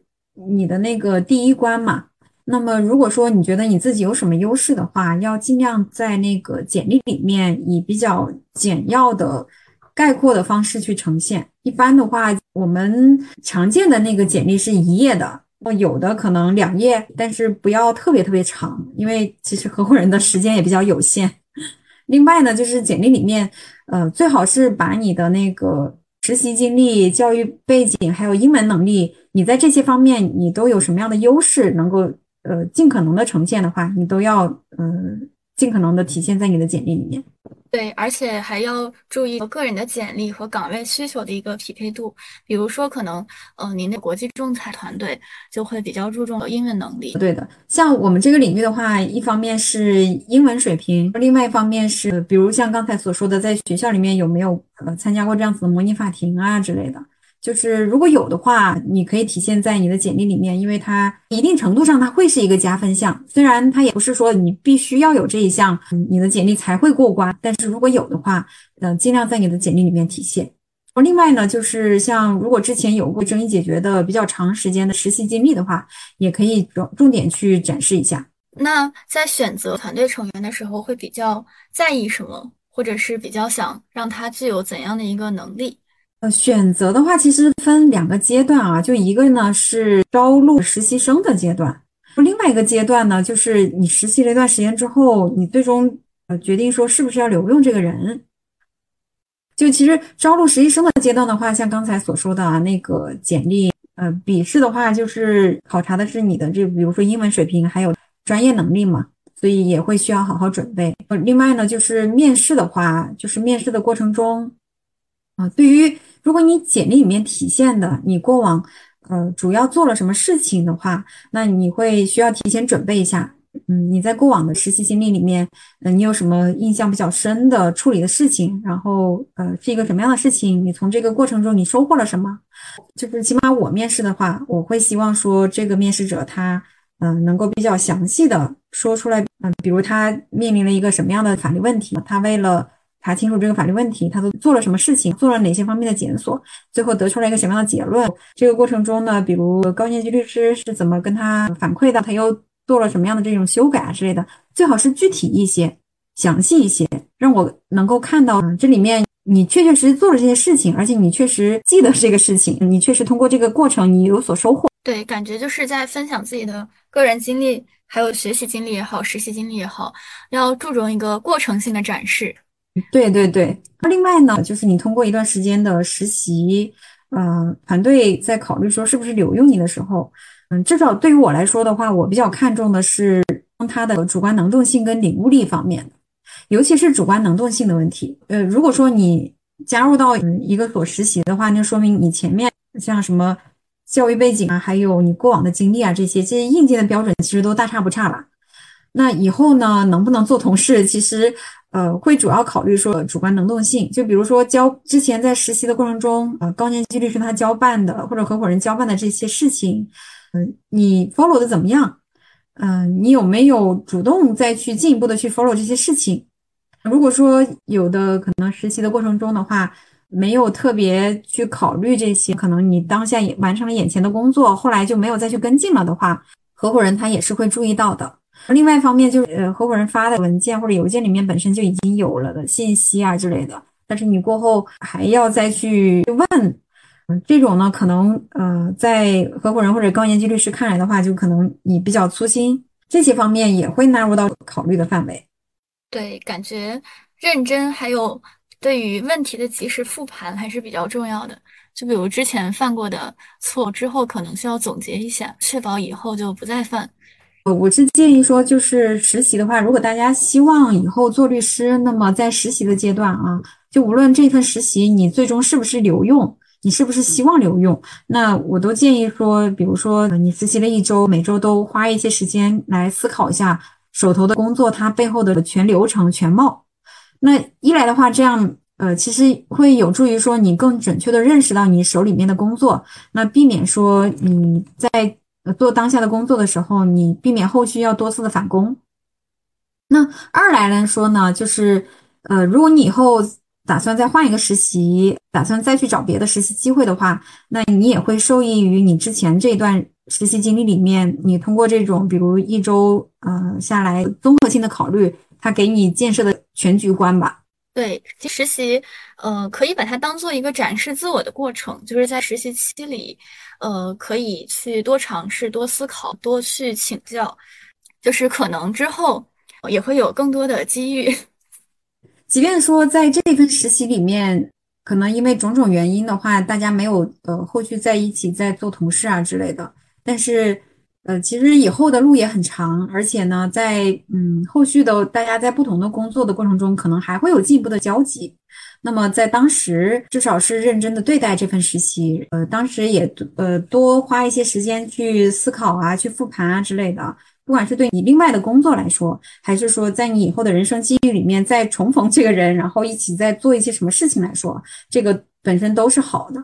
你的那个第一关嘛。那么，如果说你觉得你自己有什么优势的话，要尽量在那个简历里面以比较简要的、概括的方式去呈现。一般的话，我们常见的那个简历是一页的，有的可能两页，但是不要特别特别长，因为其实合伙人的时间也比较有限。另外呢，就是简历里面，呃，最好是把你的那个实习经历、教育背景还有英文能力，你在这些方面你都有什么样的优势，能够。呃，尽可能的呈现的话，你都要嗯，尽可能的体现在你的简历里面。对，而且还要注意个人的简历和岗位需求的一个匹配度。比如说，可能呃，您的国际仲裁团队就会比较注重英文能力。对的，像我们这个领域的话，一方面是英文水平，另外一方面是，比如像刚才所说的，在学校里面有没有呃参加过这样子的模拟法庭啊之类的。就是如果有的话，你可以体现在你的简历里面，因为它一定程度上它会是一个加分项。虽然它也不是说你必须要有这一项，你的简历才会过关。但是如果有的话，呃，尽量在你的简历里面体现。另外呢，就是像如果之前有过争议解决的比较长时间的实习经历的话，也可以重重点去展示一下。那在选择团队成员的时候，会比较在意什么，或者是比较想让他具有怎样的一个能力？呃，选择的话，其实分两个阶段啊，就一个呢是招录实习生的阶段，另外一个阶段呢，就是你实习了一段时间之后，你最终呃决定说是不是要留用这个人。就其实招录实习生的阶段的话，像刚才所说的啊，那个简历，呃，笔试的话就是考察的是你的这，比如说英文水平还有专业能力嘛，所以也会需要好好准备。另外呢，就是面试的话，就是面试的过程中，啊，对于如果你简历里面体现的你过往，呃，主要做了什么事情的话，那你会需要提前准备一下。嗯，你在过往的实习经历里面，嗯，你有什么印象比较深的处理的事情？然后，呃，是一个什么样的事情？你从这个过程中你收获了什么？就是起码我面试的话，我会希望说这个面试者他，嗯，能够比较详细的说出来，嗯，比如他面临了一个什么样的法律问题，他为了。查清楚这个法律问题，他都做了什么事情，做了哪些方面的检索，最后得出来一个什么样的结论？这个过程中呢，比如高年级律师是怎么跟他反馈的，他又做了什么样的这种修改啊之类的，最好是具体一些、详细一些，让我能够看到这里面你确确实实做了这些事情，而且你确实记得这个事情，你确实通过这个过程你有所收获。对，感觉就是在分享自己的个人经历，还有学习经历也好，实习经历也好，要注重一个过程性的展示。对对对。另外呢，就是你通过一段时间的实习，呃，团队在考虑说是不是留用你的时候，嗯，至少对于我来说的话，我比较看重的是他的主观能动性跟领悟力方面。尤其是主观能动性的问题，呃，如果说你加入到一个所实习的话，那说明你前面像什么教育背景啊，还有你过往的经历啊，这些这些硬件的标准其实都大差不差了。那以后呢，能不能做同事，其实呃会主要考虑说主观能动性。就比如说交之前在实习的过程中，呃，高年级律师他交办的或者合伙人交办的这些事情，嗯，你 follow 的怎么样？嗯，你有没有主动再去进一步的去 follow 这些事情？如果说有的可能实习的过程中的话，没有特别去考虑这些，可能你当下也完成了眼前的工作，后来就没有再去跟进了的话，合伙人他也是会注意到的。另外一方面就是，呃，合伙人发的文件或者邮件里面本身就已经有了的信息啊之类的，但是你过后还要再去问。嗯，这种呢，可能呃，在合伙人或者高年级律师看来的话，就可能你比较粗心，这些方面也会纳入到考虑的范围。对，感觉认真还有对于问题的及时复盘还是比较重要的。就比如之前犯过的错，之后可能需要总结一下，确保以后就不再犯。我，我是建议说，就是实习的话，如果大家希望以后做律师，那么在实习的阶段啊，就无论这份实习你最终是不是留用。你是不是希望留用？那我都建议说，比如说你实习了一周，每周都花一些时间来思考一下手头的工作，它背后的全流程全貌。那一来的话，这样呃，其实会有助于说你更准确的认识到你手里面的工作，那避免说你在做当下的工作的时候，你避免后续要多次的返工。那二来来说呢，就是呃，如果你以后。打算再换一个实习，打算再去找别的实习机会的话，那你也会受益于你之前这段实习经历里面，你通过这种比如一周呃下来综合性的考虑，它给你建设的全局观吧。对，实习呃可以把它当做一个展示自我的过程，就是在实习期里，呃可以去多尝试、多思考、多去请教，就是可能之后也会有更多的机遇。即便说在这份实习里面，可能因为种种原因的话，大家没有呃后续在一起再做同事啊之类的，但是呃其实以后的路也很长，而且呢，在嗯后续的大家在不同的工作的过程中，可能还会有进一步的交集。那么在当时至少是认真的对待这份实习，呃当时也呃多花一些时间去思考啊，去复盘啊之类的。不管是对你另外的工作来说，还是说在你以后的人生机遇里面再重逢这个人，然后一起再做一些什么事情来说，这个本身都是好的。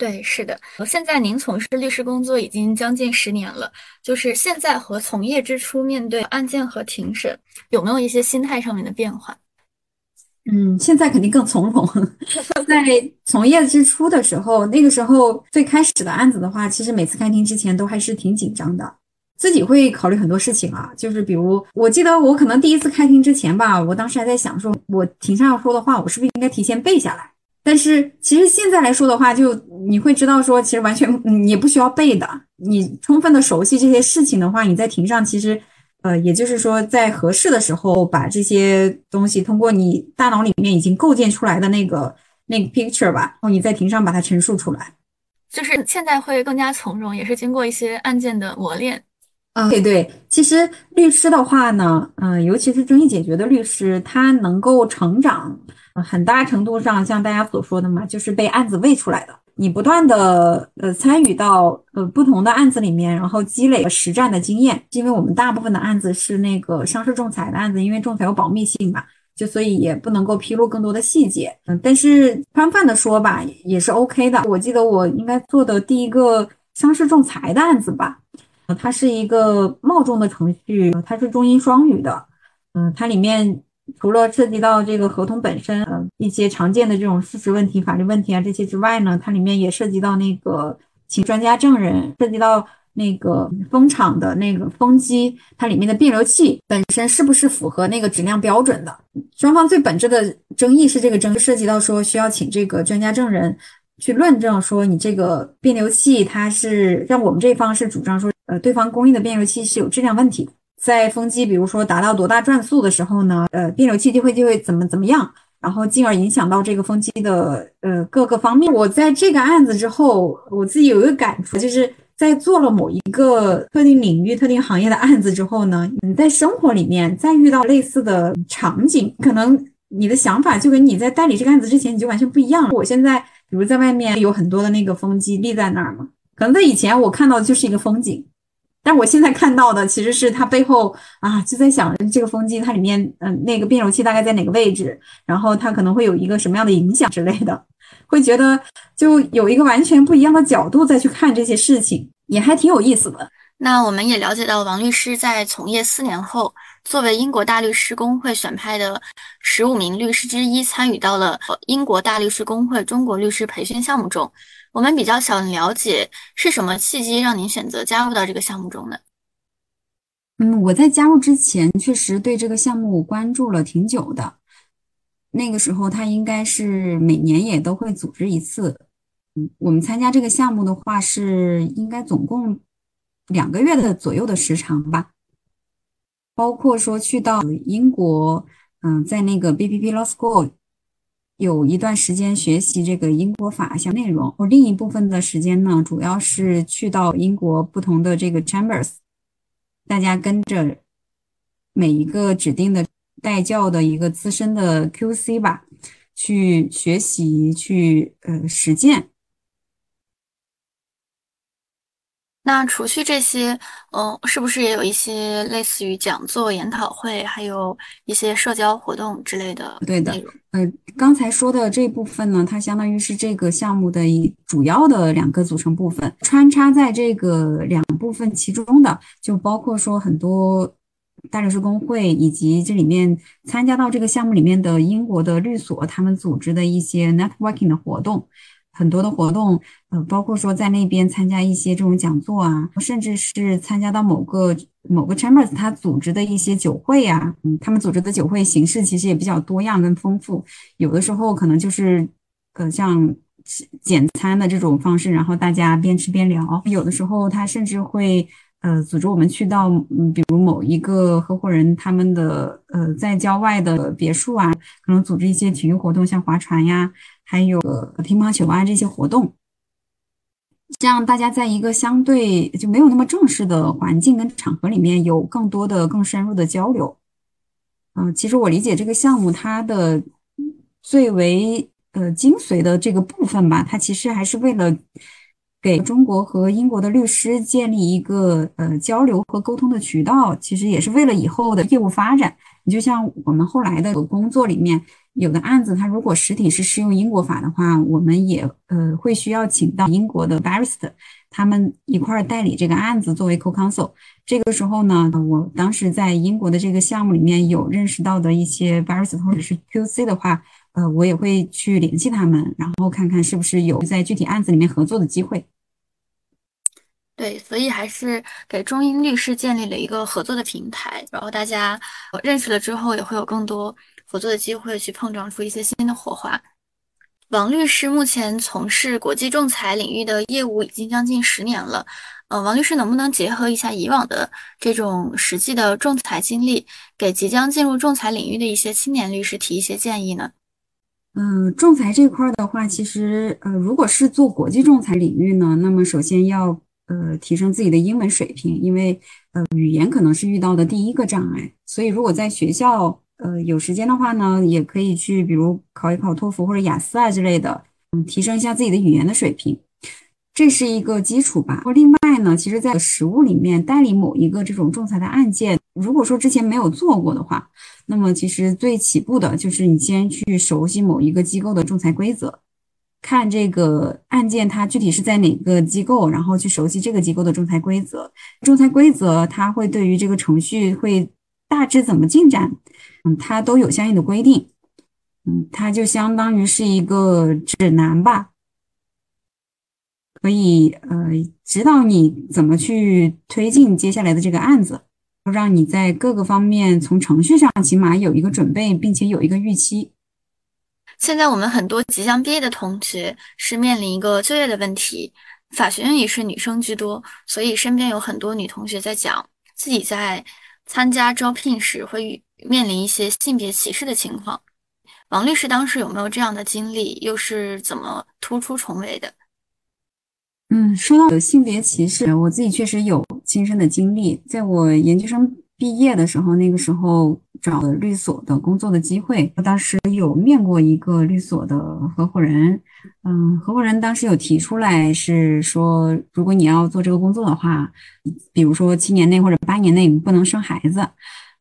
对，是的。现在您从事律师工作已经将近十年了，就是现在和从业之初面对案件和庭审，有没有一些心态上面的变化？嗯，现在肯定更从容。在从业之初的时候，那个时候最开始的案子的话，其实每次开庭之前都还是挺紧张的。自己会考虑很多事情啊，就是比如，我记得我可能第一次开庭之前吧，我当时还在想，说我庭上要说的话，我是不是应该提前背下来？但是其实现在来说的话，就你会知道说，其实完全也不需要背的。你充分的熟悉这些事情的话，你在庭上其实，呃，也就是说在合适的时候，把这些东西通过你大脑里面已经构建出来的那个那个 picture 吧，然后你在庭上把它陈述出来，就是现在会更加从容，也是经过一些案件的磨练。啊，对对，其实律师的话呢，嗯，尤其是争议解决的律师，他能够成长，很大程度上像大家所说的嘛，就是被案子喂出来的。你不断的呃参与到呃不同的案子里面，然后积累了实战的经验。因为我们大部分的案子是那个商事仲裁的案子，因为仲裁有保密性嘛，就所以也不能够披露更多的细节。嗯，但是宽泛的说吧，也是 OK 的。我记得我应该做的第一个商事仲裁的案子吧。它是一个冒重的程序，它是中英双语的。嗯，它里面除了涉及到这个合同本身，呃，一些常见的这种事实问题、法律问题啊这些之外呢，它里面也涉及到那个请专家证人，涉及到那个风场的那个风机，它里面的变流器本身是不是符合那个质量标准的？双方最本质的争议是这个争涉及到说需要请这个专家证人去论证说你这个变流器它是让我们这方是主张说，呃，对方供应的变流器是有质量问题，在风机比如说达到多大转速的时候呢，呃，变流器就会就会怎么怎么样。然后进而影响到这个风机的呃各个方面。我在这个案子之后，我自己有一个感触，就是在做了某一个特定领域、特定行业的案子之后呢，你在生活里面再遇到类似的场景，可能你的想法就跟你在代理这个案子之前你就完全不一样了。我现在比如在外面有很多的那个风机立在那儿嘛，可能在以前我看到的就是一个风景。但我现在看到的其实是它背后啊，就在想这个风机它里面，嗯，那个变容器大概在哪个位置，然后它可能会有一个什么样的影响之类的，会觉得就有一个完全不一样的角度再去看这些事情，也还挺有意思的。那我们也了解到，王律师在从业四年后，作为英国大律师工会选派的十五名律师之一，参与到了英国大律师工会中国律师培训项目中。我们比较想了解是什么契机让您选择加入到这个项目中呢？嗯，我在加入之前确实对这个项目关注了挺久的。那个时候他应该是每年也都会组织一次。嗯，我们参加这个项目的话是应该总共两个月的左右的时长吧，包括说去到英国，嗯，在那个 BPP Law School。有一段时间学习这个英国法项内容，我另一部分的时间呢，主要是去到英国不同的这个 chambers，大家跟着每一个指定的带教的一个资深的 QC 吧，去学习，去呃实践。那除去这些，嗯，是不是也有一些类似于讲座、研讨会，还有一些社交活动之类的对的，呃，刚才说的这部分呢，它相当于是这个项目的一主要的两个组成部分。穿插在这个两部分其中的，就包括说很多大律师工会以及这里面参加到这个项目里面的英国的律所，他们组织的一些 networking 的活动。很多的活动，呃，包括说在那边参加一些这种讲座啊，甚至是参加到某个某个 chambers 他组织的一些酒会呀，嗯，他们组织的酒会形式其实也比较多样跟丰富，有的时候可能就是，呃，像简餐的这种方式，然后大家边吃边聊，有的时候他甚至会，呃，组织我们去到，嗯，比如某一个合伙人他们的，呃，在郊外的别墅啊，可能组织一些体育活动，像划船呀。还有乒乓球啊这些活动，这样大家在一个相对就没有那么正式的环境跟场合里面有更多的更深入的交流。嗯，其实我理解这个项目它的最为呃精髓的这个部分吧，它其实还是为了给中国和英国的律师建立一个呃交流和沟通的渠道，其实也是为了以后的业务发展。你就像我们后来的工作里面。有的案子，它如果实体是适用英国法的话，我们也呃会需要请到英国的 barrister，他们一块儿代理这个案子作为 co-counsel。这个时候呢，我当时在英国的这个项目里面有认识到的一些 barrister 或者是 QC 的话，呃，我也会去联系他们，然后看看是不是有在具体案子里面合作的机会。对，所以还是给中英律师建立了一个合作的平台，然后大家认识了之后，也会有更多。合作的机会，去碰撞出一些新的火花。王律师目前从事国际仲裁领域的业务已经将近十年了。呃，王律师能不能结合一下以往的这种实际的仲裁经历，给即将进入仲裁领域的一些青年律师提一些建议呢？嗯，仲裁这块的话，其实呃，如果是做国际仲裁领域呢，那么首先要呃提升自己的英文水平，因为呃语言可能是遇到的第一个障碍。所以如果在学校，呃，有时间的话呢，也可以去，比如考一考托福或者雅思啊之类的，嗯，提升一下自己的语言的水平，这是一个基础吧。另外呢，其实，在实务里面代理某一个这种仲裁的案件，如果说之前没有做过的话，那么其实最起步的就是你先去熟悉某一个机构的仲裁规则，看这个案件它具体是在哪个机构，然后去熟悉这个机构的仲裁规则。仲裁规则它会对于这个程序会大致怎么进展。嗯，它都有相应的规定，嗯，它就相当于是一个指南吧。可以呃指导你怎么去推进接下来的这个案子，让你在各个方面从程序上起码有一个准备，并且有一个预期。现在我们很多即将毕业的同学是面临一个就业的问题，法学院也是女生居多，所以身边有很多女同学在讲自己在参加招聘时会面临一些性别歧视的情况。王律师当时有没有这样的经历，又是怎么突出重围的？嗯，说到有性别歧视，我自己确实有亲身的经历。在我研究生毕业的时候，那个时候找律所的工作的机会，我当时有面过一个律所的合伙人。嗯，合伙人当时有提出来是说，如果你要做这个工作的话，比如说七年内或者八年内不能生孩子。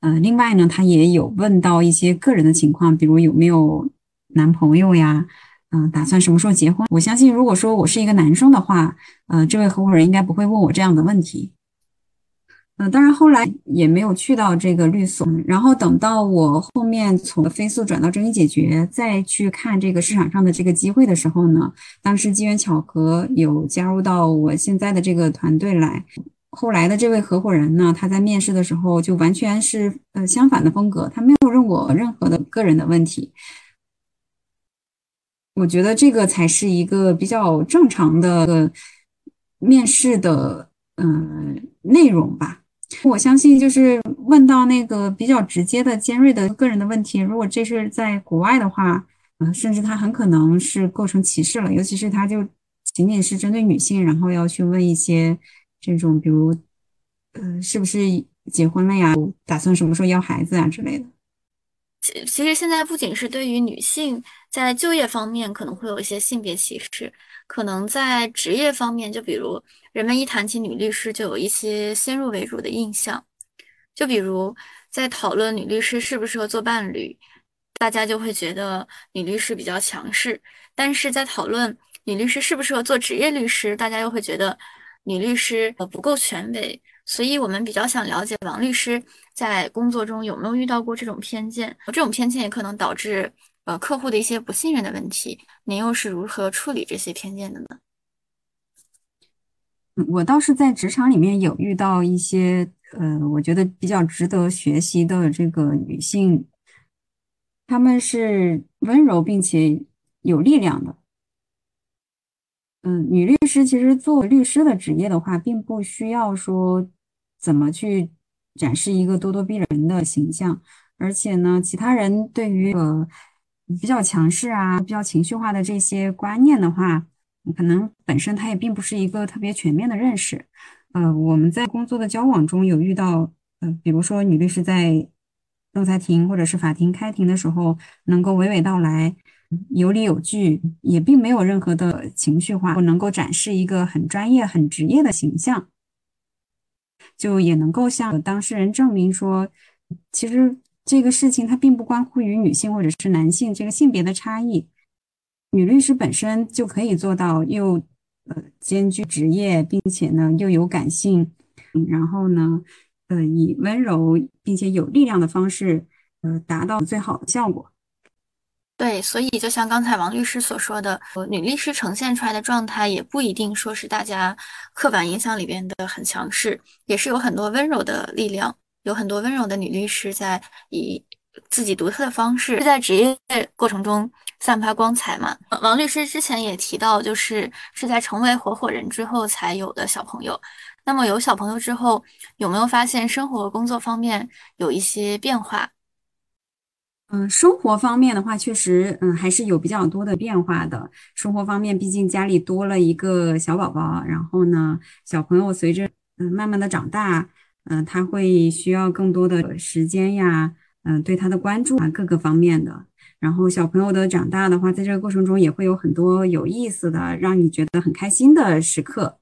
嗯，另外呢，他也有问到一些个人的情况，比如有没有男朋友呀。嗯，打算什么时候结婚？我相信，如果说我是一个男生的话，呃，这位合伙人应该不会问我这样的问题。嗯，当然后来也没有去到这个律所。然后等到我后面从飞速转到争议解决，再去看这个市场上的这个机会的时候呢，当时机缘巧合有加入到我现在的这个团队来。后来的这位合伙人呢，他在面试的时候就完全是呃相反的风格，他没有问我任何的个人的问题。我觉得这个才是一个比较正常的面试的嗯内容吧。我相信，就是问到那个比较直接的、尖锐的个人的问题，如果这是在国外的话，嗯，甚至他很可能是构成歧视了。尤其是他就仅仅是针对女性，然后要去问一些这种，比如，呃，是不是结婚了呀？打算什么时候要孩子啊之类的。其实现在不仅是对于女性在就业方面可能会有一些性别歧视，可能在职业方面，就比如人们一谈起女律师，就有一些先入为主的印象。就比如在讨论女律师适不适合做伴侣，大家就会觉得女律师比较强势；但是在讨论女律师适不适合做职业律师，大家又会觉得女律师呃不够权威。所以我们比较想了解王律师在工作中有没有遇到过这种偏见，这种偏见也可能导致呃客户的一些不信任的问题。您又是如何处理这些偏见的呢？我倒是在职场里面有遇到一些呃，我觉得比较值得学习的这个女性，她们是温柔并且有力量的。嗯，女律师其实做律师的职业的话，并不需要说。怎么去展示一个咄咄逼人的形象？而且呢，其他人对于呃比较强势啊、比较情绪化的这些观念的话，可能本身他也并不是一个特别全面的认识。呃，我们在工作的交往中有遇到，呃，比如说女律师在仲裁庭或者是法庭开庭的时候，能够娓娓道来、有理有据，也并没有任何的情绪化，能够展示一个很专业、很职业的形象。就也能够向当事人证明说，其实这个事情它并不关乎于女性或者是男性这个性别的差异，女律师本身就可以做到又呃兼具职业，并且呢又有感性，然后呢呃以温柔并且有力量的方式呃达到最好的效果。对，所以就像刚才王律师所说的，女律师呈现出来的状态也不一定说是大家刻板印象里边的很强势，也是有很多温柔的力量，有很多温柔的女律师在以自己独特的方式在职业过程中散发光彩嘛。王律师之前也提到，就是是在成为合伙人之后才有的小朋友。那么有小朋友之后，有没有发现生活工作方面有一些变化？嗯，生活方面的话，确实，嗯，还是有比较多的变化的。生活方面，毕竟家里多了一个小宝宝，然后呢，小朋友随着嗯慢慢的长大，嗯，他会需要更多的时间呀，嗯，对他的关注啊，各个方面的。然后小朋友的长大的话，在这个过程中也会有很多有意思的，让你觉得很开心的时刻。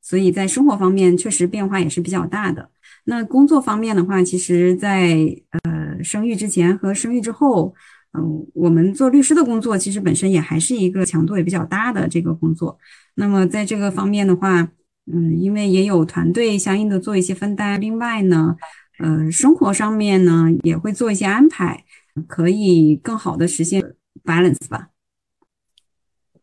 所以在生活方面，确实变化也是比较大的。那工作方面的话，其实，在呃生育之前和生育之后，嗯，我们做律师的工作，其实本身也还是一个强度也比较大的这个工作。那么在这个方面的话，嗯，因为也有团队相应的做一些分担，另外呢，呃，生活上面呢也会做一些安排，可以更好的实现 balance 吧。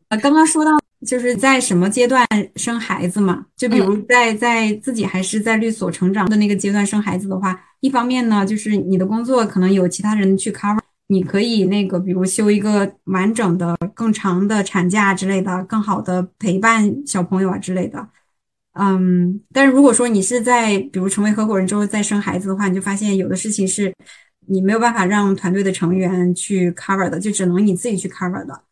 呃，刚刚说到就是在什么阶段生孩子嘛？就比如在在自己还是在律所成长的那个阶段生孩子的话，一方面呢，就是你的工作可能有其他人去 cover，你可以那个比如休一个完整的、更长的产假之类的，更好的陪伴小朋友啊之类的。嗯，但是如果说你是在比如成为合伙人之后再生孩子的话，你就发现有的事情是你没有办法让团队的成员去 cover 的，就只能你自己去 cover 的。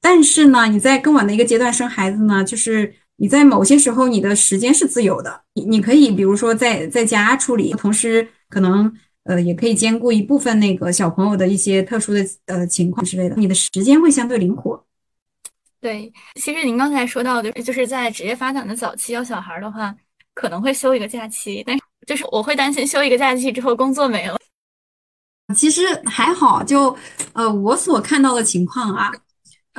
但是呢，你在更晚的一个阶段生孩子呢，就是你在某些时候你的时间是自由的，你你可以比如说在在家处理，同时可能呃也可以兼顾一部分那个小朋友的一些特殊的呃情况之类的，你的时间会相对灵活。对，其实您刚才说到的，就是在职业发展的早期要小孩的话，可能会休一个假期，但是就是我会担心休一个假期之后工作没了。其实还好，就呃我所看到的情况啊。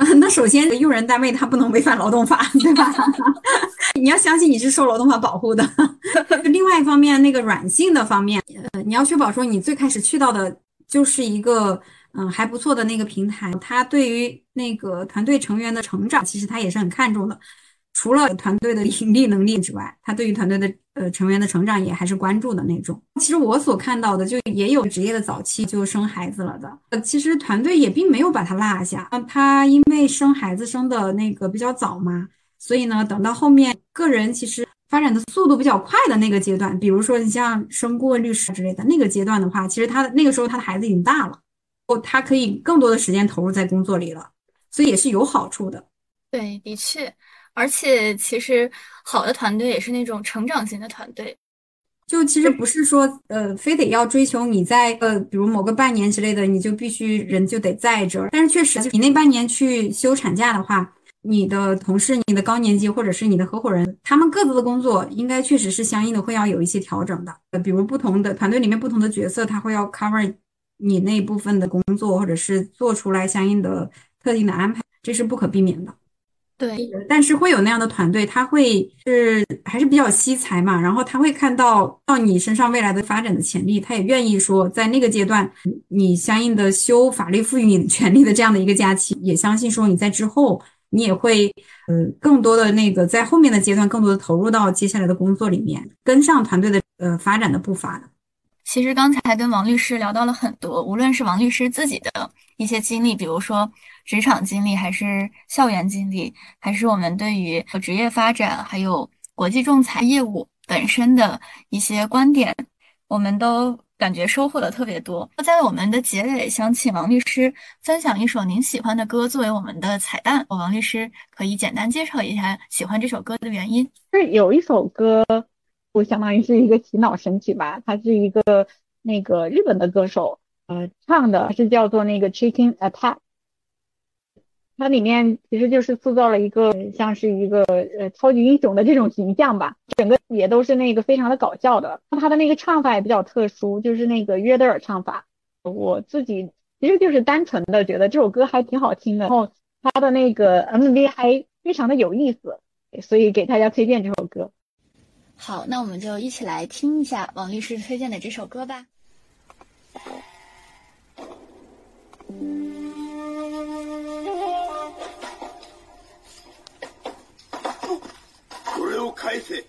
那首先，用人单位他不能违反劳动法，对吧？你要相信你是受劳动法保护的。另外一方面，那个软性的方面，呃，你要确保说你最开始去到的就是一个嗯还不错的那个平台，他对于那个团队成员的成长，其实他也是很看重的。除了团队的盈利能力之外，他对于团队的呃成员的成长也还是关注的那种。其实我所看到的，就也有职业的早期就生孩子了的。呃，其实团队也并没有把他落下。他因为生孩子生的那个比较早嘛，所以呢，等到后面个人其实发展的速度比较快的那个阶段，比如说你像升顾问律师之类的那个阶段的话，其实他的那个时候他的孩子已经大了，哦，他可以更多的时间投入在工作里了，所以也是有好处的。对，的确。而且，其实好的团队也是那种成长型的团队。就其实不是说，呃，非得要追求你在呃，比如某个半年之类的，你就必须人就得在这儿。但是确实，你那半年去休产假的话，你的同事、你的高年级或者是你的合伙人，他们各自的工作应该确实是相应的会要有一些调整的。呃，比如不同的团队里面不同的角色，他会要 cover 你那部分的工作，或者是做出来相应的特定的安排，这是不可避免的。对，但是会有那样的团队，他会是还是比较惜才嘛，然后他会看到到你身上未来的发展的潜力，他也愿意说在那个阶段你相应的修法律赋予你权利的这样的一个假期，也相信说你在之后你也会呃更多的那个在后面的阶段更多的投入到接下来的工作里面，跟上团队的呃发展的步伐的。其实刚才跟王律师聊到了很多，无论是王律师自己的一些经历，比如说。职场经历，还是校园经历，还是我们对于职业发展，还有国际仲裁业务本身的一些观点，我们都感觉收获的特别多。在我们的结尾，想请王律师分享一首您喜欢的歌作为我们的彩蛋。王律师可以简单介绍一下喜欢这首歌的原因。是有一首歌，我相当于是一个洗脑神曲吧，它是一个那个日本的歌手，呃，唱的是叫做那个 Chicken Attack。它里面其实就是塑造了一个像是一个呃超级英雄的这种形象吧，整个也都是那个非常的搞笑的。他的那个唱法也比较特殊，就是那个约德尔唱法。我自己其实就是单纯的觉得这首歌还挺好听的，然后他的那个 MV 还非常的有意思，所以给大家推荐这首歌。好，那我们就一起来听一下王律师推荐的这首歌吧。を返せ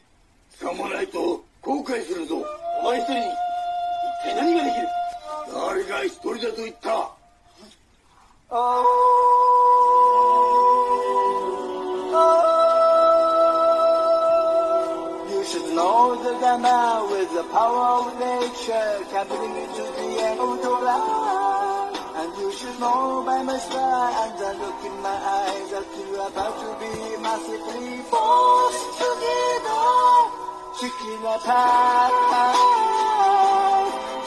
さもないと後悔するぞお前一人に一体何ができる誰が一人だと言ったああ know the gamma with the power of nature can bring you to the end of your life. And you should know by my smile and the look in my eyes that you're about to be massively forced to give up Chicken attack,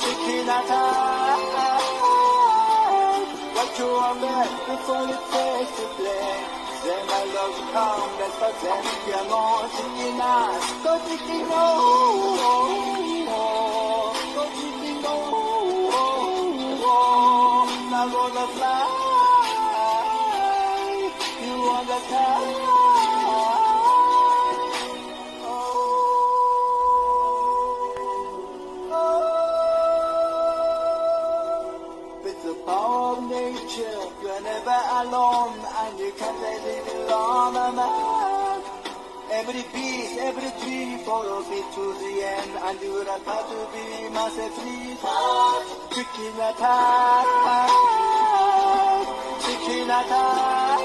chicken attack. What you want there before you taste the blame. Then my love come, let's pretend are not chicken ass. Go chicken oh, alone, and you can't live alone, man. Every beast, every tree follows me to the end, and you are about to be massively Chicken attack, chicken attack.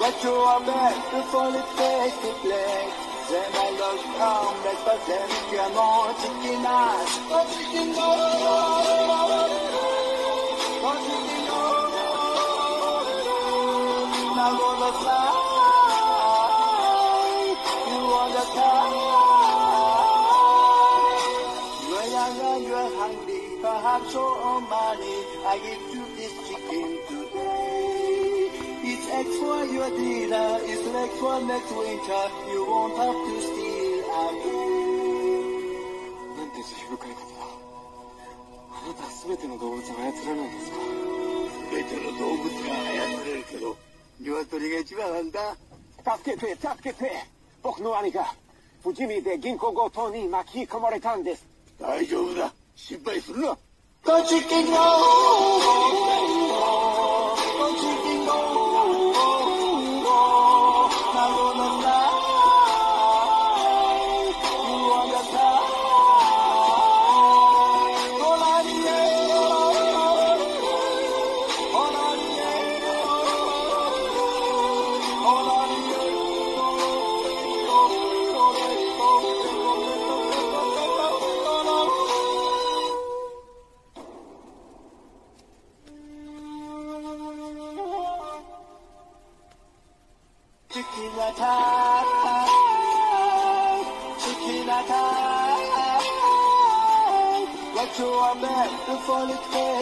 What you are back before it face to play. Then I come back, but then you more chicken ass. Oh, chicken no, oh, chicken no. Perhaps your money. I give you this chicken today. It's eggs for your dinner, it's legs for next winter. You won't have to steal again. なんて慈悲深いことだあなたは全ての動物を操らないんですか全ての動物が操れるけど、鶏が一番なんだ。助けて助けて僕の兄が不死身で銀行強盗に巻き込まれたんです大丈夫だ。心配するな。Go chicken go! Go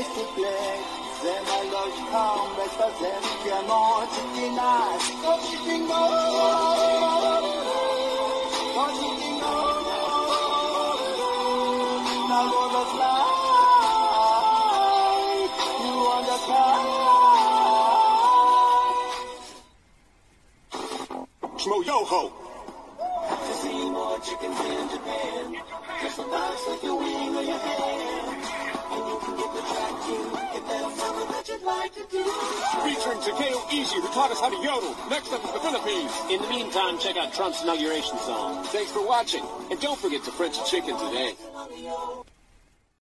niezwykle Zemność tam bez pazemkę Mocy nas Chodzi bingo Chodzi bingo Na wodę slaj You wanna slide Shmo yo-ho! To see more chickens in Japan Just a box with your wing or your head to featuring Takeo Easy who taught us how to yodel. Next up is the Philippines. In the meantime, check out Trump's inauguration song. Thanks for watching and don't forget to French chicken today.